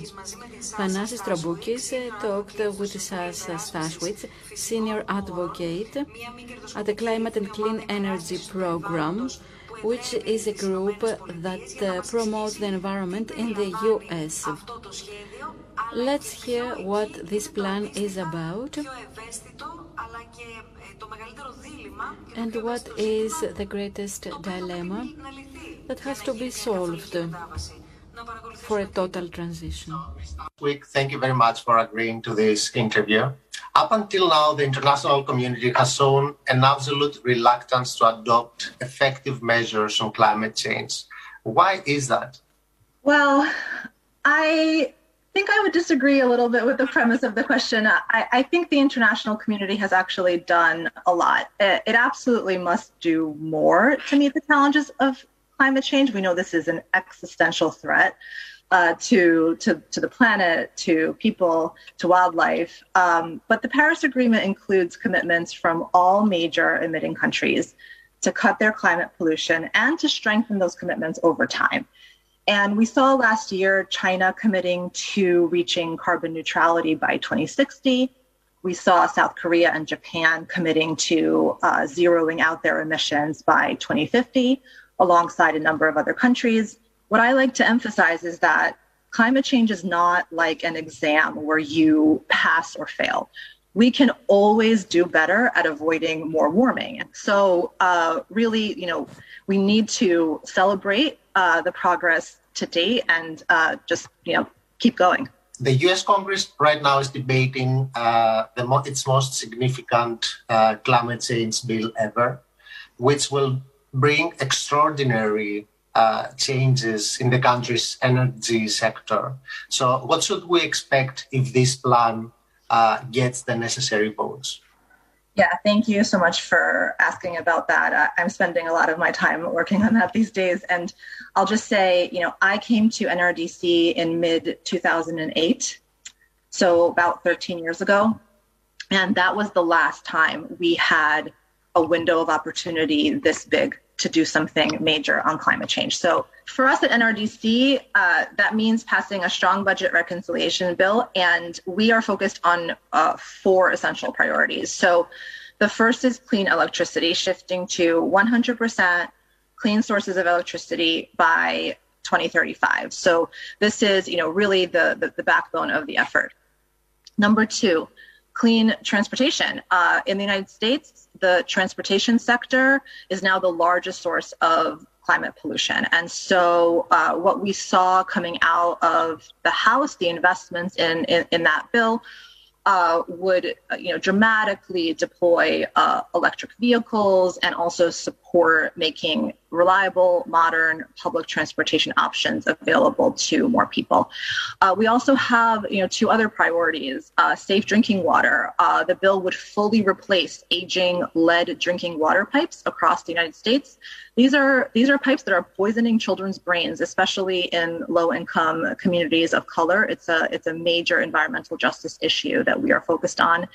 Thanasis Traboukis talked with Sasha Stashwick, senior advocate at the Climate and Clean Energy Program, which is a group that uh, promotes the environment in the US. Let's hear what this plan is about and what is the greatest dilemma that has to be solved for a total transition. Week, thank you very much for agreeing to this interview. Up until now, the international community has shown an absolute reluctance to adopt effective measures on climate change. Why is that? Well, I think I would disagree a little bit with the premise of the question. I, I think the international community has actually done a lot. It, it, absolutely must do more to meet the challenges of climate change. We know this is an existential threat uh, to, to, to the planet, to people, to wildlife. Um, but the Paris Agreement includes commitments from all major emitting countries to cut their climate pollution and to strengthen those commitments over time. And we saw last year China committing to reaching carbon neutrality by 2060. We saw South Korea and Japan committing to uh, zeroing out their emissions by 2050, alongside a number of other countries. What I like to emphasize is that climate change is not like an exam where you pass or fail. We can always do better at avoiding more warming. So, uh, really, you know, we need to celebrate uh, the progress to date and uh, just you know keep going. The U.S. Congress right now is debating uh, the mo- its most significant uh, climate change bill ever, which will bring extraordinary uh, changes in the country's energy sector. So, what should we expect if this plan uh, gets the necessary votes? Yeah, thank you so much for asking about that. I'm spending a lot of my time working on that these days. And I'll just say, you know, I came to NRDC in mid 2008, so about 13 years ago. And that was the last time we had a window of opportunity this big to do something major on climate change. So for us at NRDC, uh, that means passing a strong budget reconciliation bill, and we are focused on uh, four essential priorities. So the first is clean electricity, shifting to 100% clean sources of electricity by 2035. So this is, you know, really the, the, the backbone of the effort. Number two, clean transportation. Uh, in the United States, the transportation sector is now the largest source of climate pollution. And so, uh, what we saw coming out of the House, the investments in, in, in that bill, uh, would uh, you know dramatically deploy uh, electric vehicles and also support support making reliable, modern public transportation options available to more people. Uh, we also have, you know, two other priorities: uh, safe drinking water. Uh, the bill would fully replace aging lead drinking water pipes across the United States. These are these are pipes that are poisoning children's brains, especially in low-income communities of color. It's a it's a major environmental justice issue that we are focused on.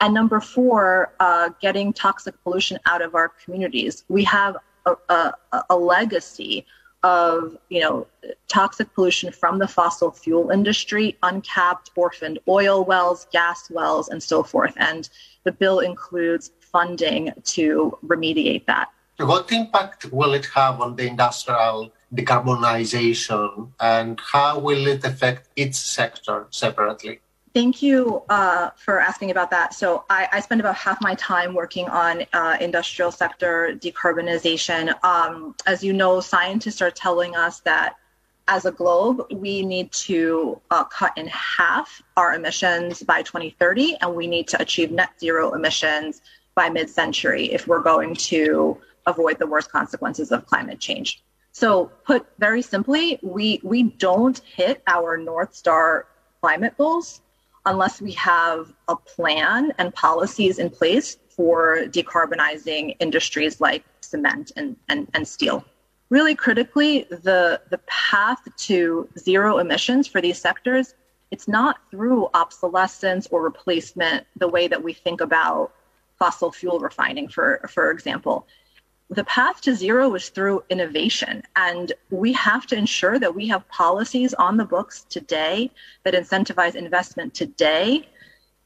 And number four, uh, getting toxic pollution out of our communities. We have a, a, a, legacy of you know toxic pollution from the fossil fuel industry, uncapped orphaned oil wells, gas wells, and so forth. And the bill includes funding to remediate that. What impact will it have on the industrial decarbonization, and how will it affect each sector separately? Thank you uh, for asking about that. So I, I, spend about half my time working on uh, industrial sector decarbonization. Um, as you know, scientists are telling us that as a globe, we need to uh, cut in half our emissions by 2030, and we need to achieve net zero emissions by mid-century if we're going to avoid the worst consequences of climate change. So, put very simply, we we don't hit our North Star climate goals unless we have a plan and policies in place for decarbonizing industries like cement and, and, and steel. Really critically, the, the path to zero emissions for these sectors, it's not through obsolescence or replacement the way that we think about fossil fuel refining, for, for example the path to zero is through innovation. And we have to ensure that we have policies on the books today that incentivize investment today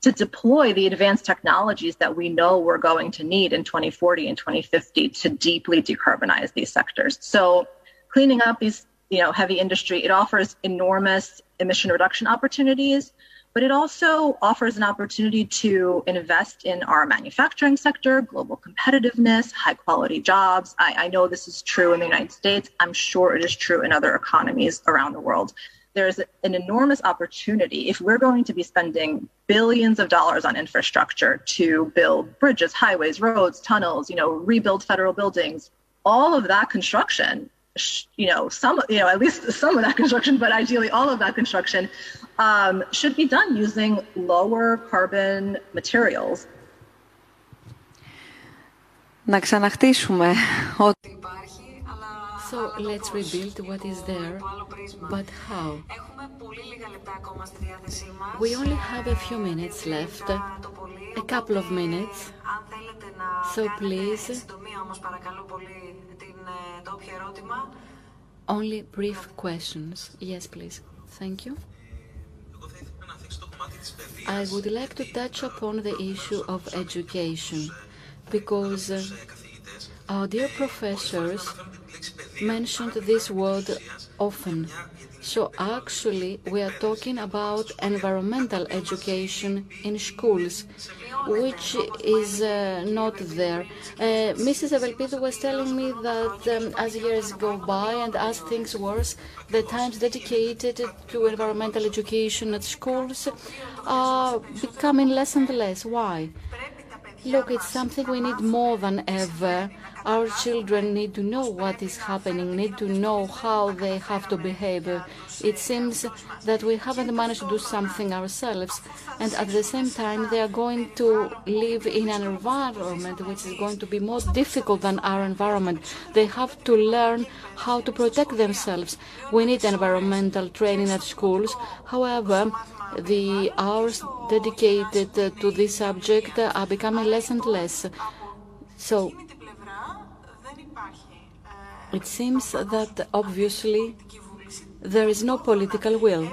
to deploy the advanced technologies that we know we're going to need in 2040 and 2050 to deeply decarbonize these sectors. So cleaning up these, you know, heavy industry, it offers enormous emission reduction opportunities, but it also offers an opportunity to invest in our manufacturing sector, global competitiveness, high quality jobs. I, I, know this is true in the United States. I'm sure it is true in other economies around the world. There's an enormous opportunity if we're going to be spending billions of dollars on infrastructure to build bridges, highways, roads, tunnels, you know, rebuild federal buildings. All of that construction you know some you know at least some of that construction but ideally all of that construction um, should be done using lower carbon materials Να ξαναχτίσουμε ότι So let's rebuild what is there, but how? We only have a few minutes left, a couple of minutes. So please, only brief questions. Yes, please. Thank you. I would like to touch upon the issue of education because our dear professors mentioned this word often. So actually, we are talking about environmental education in schools which is uh, not there. Uh, Mrs. Evelpidou was telling me that um, as years go by and as things worse, the times dedicated to environmental education at schools are becoming less and less. Why? Look, it's something we need more than ever. Our children need to know what is happening, need to know how they have to behave. It seems that we haven't managed to do something ourselves, and at the same time, they are going to live in an environment which is going to be more difficult than our environment. They have to learn how to protect themselves. We need environmental training at schools. However, the hours dedicated to this subject are becoming less and less. So it seems that obviously there is no political will.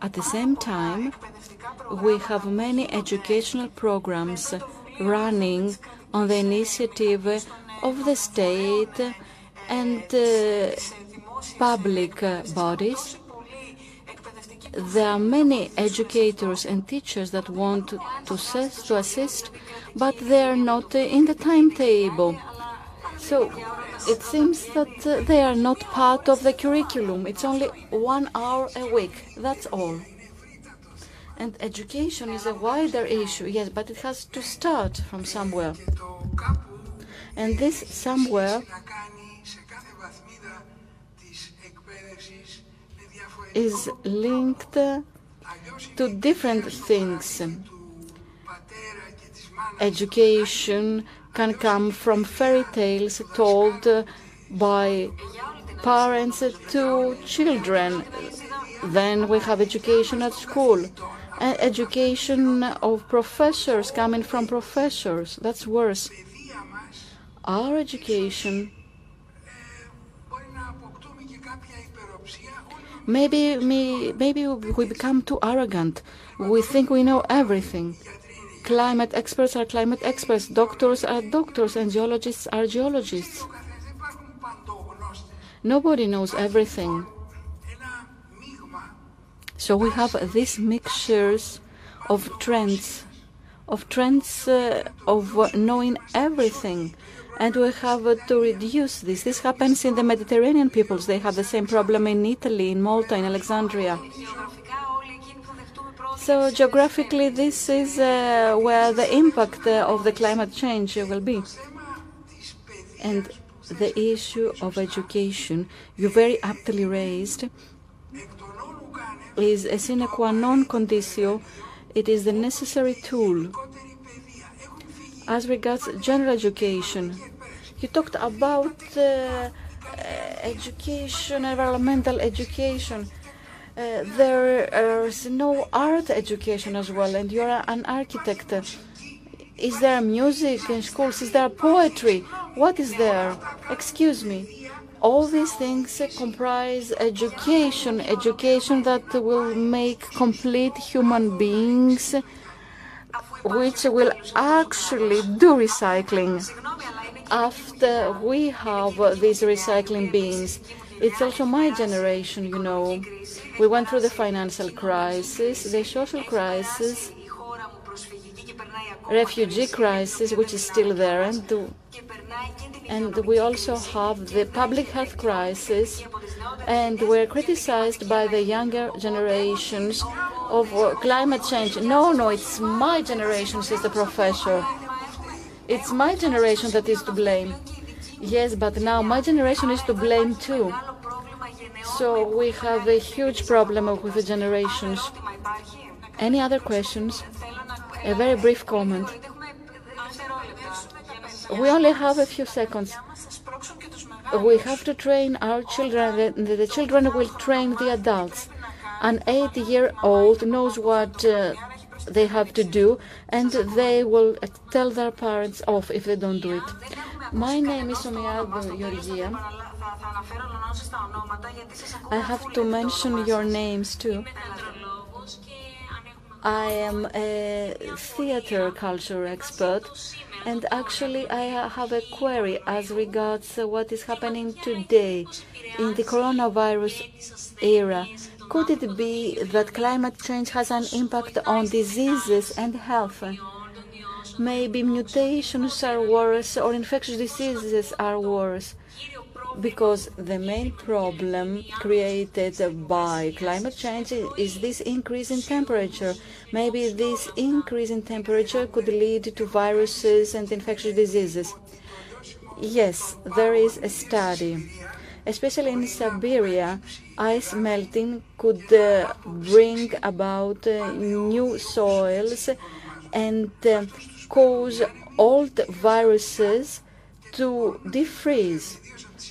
At the same time, we have many educational programs running on the initiative of the state and uh, public bodies there are many educators and teachers that want to, assist, but they are not in the timetable. So it seems that uh, they are not part of the curriculum. It's only one hour a week. That's all. And education is a wider issue, yes, but it has to start from somewhere. And this somewhere is linked to different things education, can come from fairy tales told by parents to children. Then we have education at school, education of professors coming from professors. That's worse. Our education maybe maybe we become too arrogant. We think we know everything. Climate experts are climate experts, doctors are doctors, and geologists are geologists. Nobody knows everything. So we have these mixtures of trends, of trends uh, of knowing everything. And we have uh, to reduce this. This happens in the Mediterranean peoples. They have the same problem in Italy, in Malta, in Alexandria. So geographically, this is uh, where the impact uh, of the climate change will be. And the issue of education you very aptly raised is a sine qua non conditio. It is the necessary tool. As regards general education, you talked about uh, uh education, environmental education. Uh, there is no art education as well, and you're an architect. Is there music in schools? Is there poetry? What is there? Excuse me. All these things comprise education, education that will make complete human beings, which will actually do recycling after we have these recycling bins. It's also my generation, you know. We went through the financial crisis, the social crisis, refugee crisis, which is still there, and, and we also have the public health crisis, and we're criticized by the younger generations of climate change. No, no, it's my generation, says the professor. It's my generation that is to blame. Yes, but now my generation is to blame too. So we have a huge problem with the generations. Any other questions? A very brief comment. We only have a few seconds. We have to train our children, the children will train the adults. An eight year old knows what uh, they have to do, and they will tell their parents off if they don't do it. My name is Omiyad Georgia. I have to mention your names too. I am a theater culture expert, and actually I have a query as regards what is happening today in the coronavirus era. Could it be that climate change has an impact on diseases and health? Maybe mutations are worse or infectious diseases are worse because the main problem created by climate change is this increase in temperature. Maybe this increase in temperature could lead to viruses and infectious diseases. Yes, there is a study. Especially in Siberia, ice melting could uh, bring about uh, new soils and uh, cause old viruses to defreeze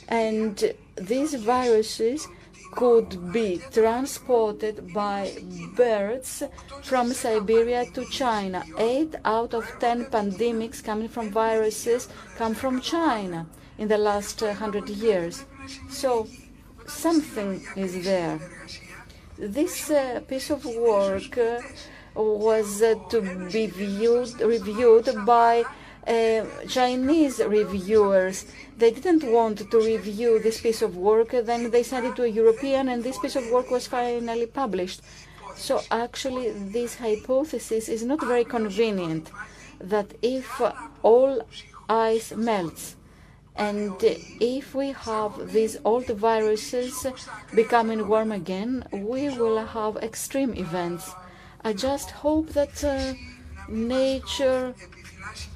and these viruses could be transported by birds from Siberia to China. Eight out of ten pandemics coming from viruses come from China in the last uh, hundred years. So something is there. This uh, piece of work uh, was uh, to be viewed, reviewed by uh, Chinese reviewers. They didn't want to review this piece of work, then they sent it to a European, and this piece of work was finally published. So actually, this hypothesis is not very convenient. That if all ice melts, and if we have these old viruses becoming warm again, we will have extreme events. I just hope that uh, nature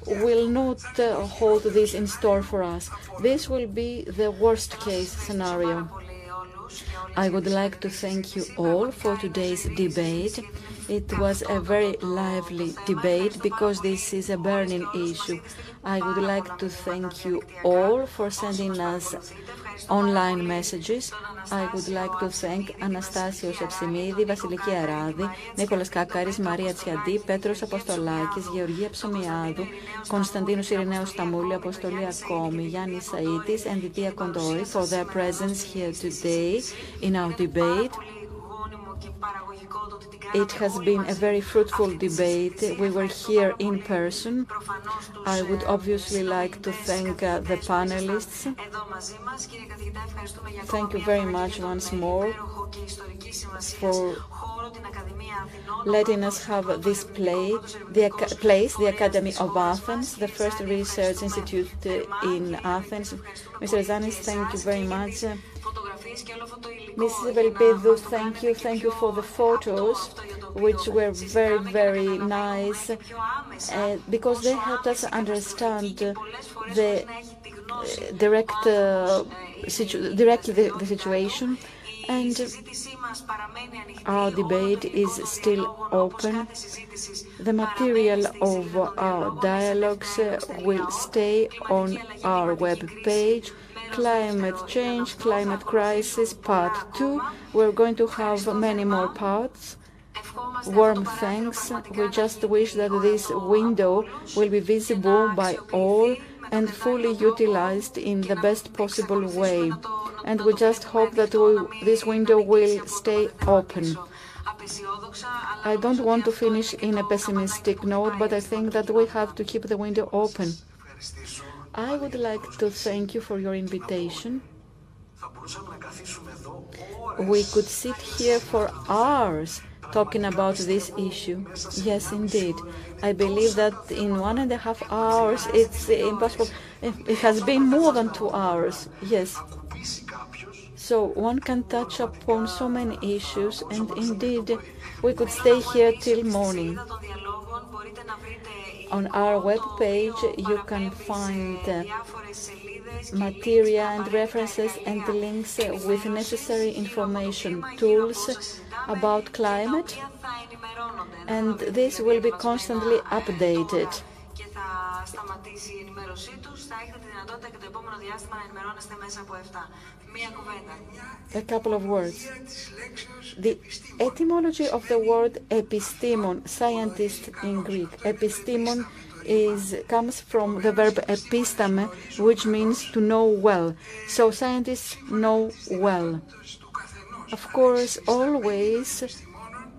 will not uh, hold this in store for us. This will be the worst case scenario. I would like to thank you all for today's debate. It was a very lively debate because this is a burning issue. I would like to thank you all for sending us online messages. I would like to thank Αναστάσιο Σεψιμίδη, Βασιλική Αράδη, Νίκολας Κάκαρης, Μαρία Τσιαντή, Πέτρος Αποστολάκης, Γεωργία Ψωμιάδου, Κωνσταντίνου Ειρηναίου Σταμούλη, Αποστολή Ακόμη, Γιάννη Σαΐτης and Διτία Κοντόρη for their presence here today in our debate. It has been a very fruitful debate. We were here in person. I would obviously like to thank uh, the panelists. Thank you very much once more for letting us have this play, the place, the Academy of Athens, the first research institute in Athens. Mr. Zanis, thank you very much. Mrs. Evelpidou, thank you. Thank you for the photos, which were very, very nice, uh, because they helped us understand the uh, direct, uh, directly the, the situation and our debate is still open. The material of our dialogues will stay on our web page. Climate change, climate crisis, part two. We're going to have many more parts. Warm thanks. We just wish that this window will be visible by all and fully utilized in the best possible way and we just hope that we, this window will stay open. I don't want to finish in a pessimistic note, but I think that we have to keep the window open. I would like to thank you for your invitation. We could sit here for hours talking about this issue. Yes, indeed. I believe that in one and a half hours it's impossible. It has been more than two hours. Yes. So one can touch upon so many issues, and indeed, we could stay here till morning. On our web page, you can find uh, material and references and links with necessary information, tools about climate, and this will be constantly updated. σταματήσει η ενημέρωσή τους, θα έχετε δυνατότητα και το επόμενο διάστημα να ενημερώνεστε μέσα από αυτά. A couple of words. The etymology of the word epistemon, scientist in Greek, epistemon is comes from the verb episteme, which means to know well. So scientists know well. Of course, always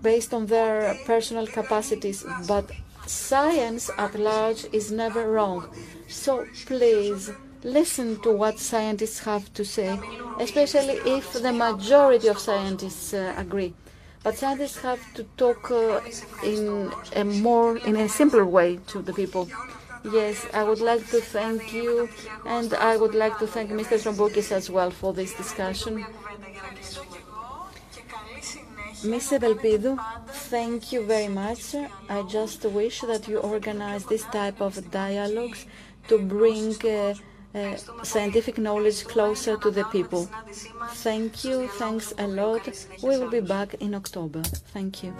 based on their personal capacities, but science at large is never wrong. So please listen to what scientists have to say, especially if the majority of scientists uh, agree. But scientists have to talk uh, in a more, in a simpler way to the people. Yes, I would like to thank you, and I would like to thank Mr. Tromboukis as well for this discussion. Ms. Evelpidou, thank you very much. I just wish that you organize this type of dialogues to bring uh, Uh, scientific knowledge closer to the people. Thank you. Thanks a lot. We will be back in October. Thank you.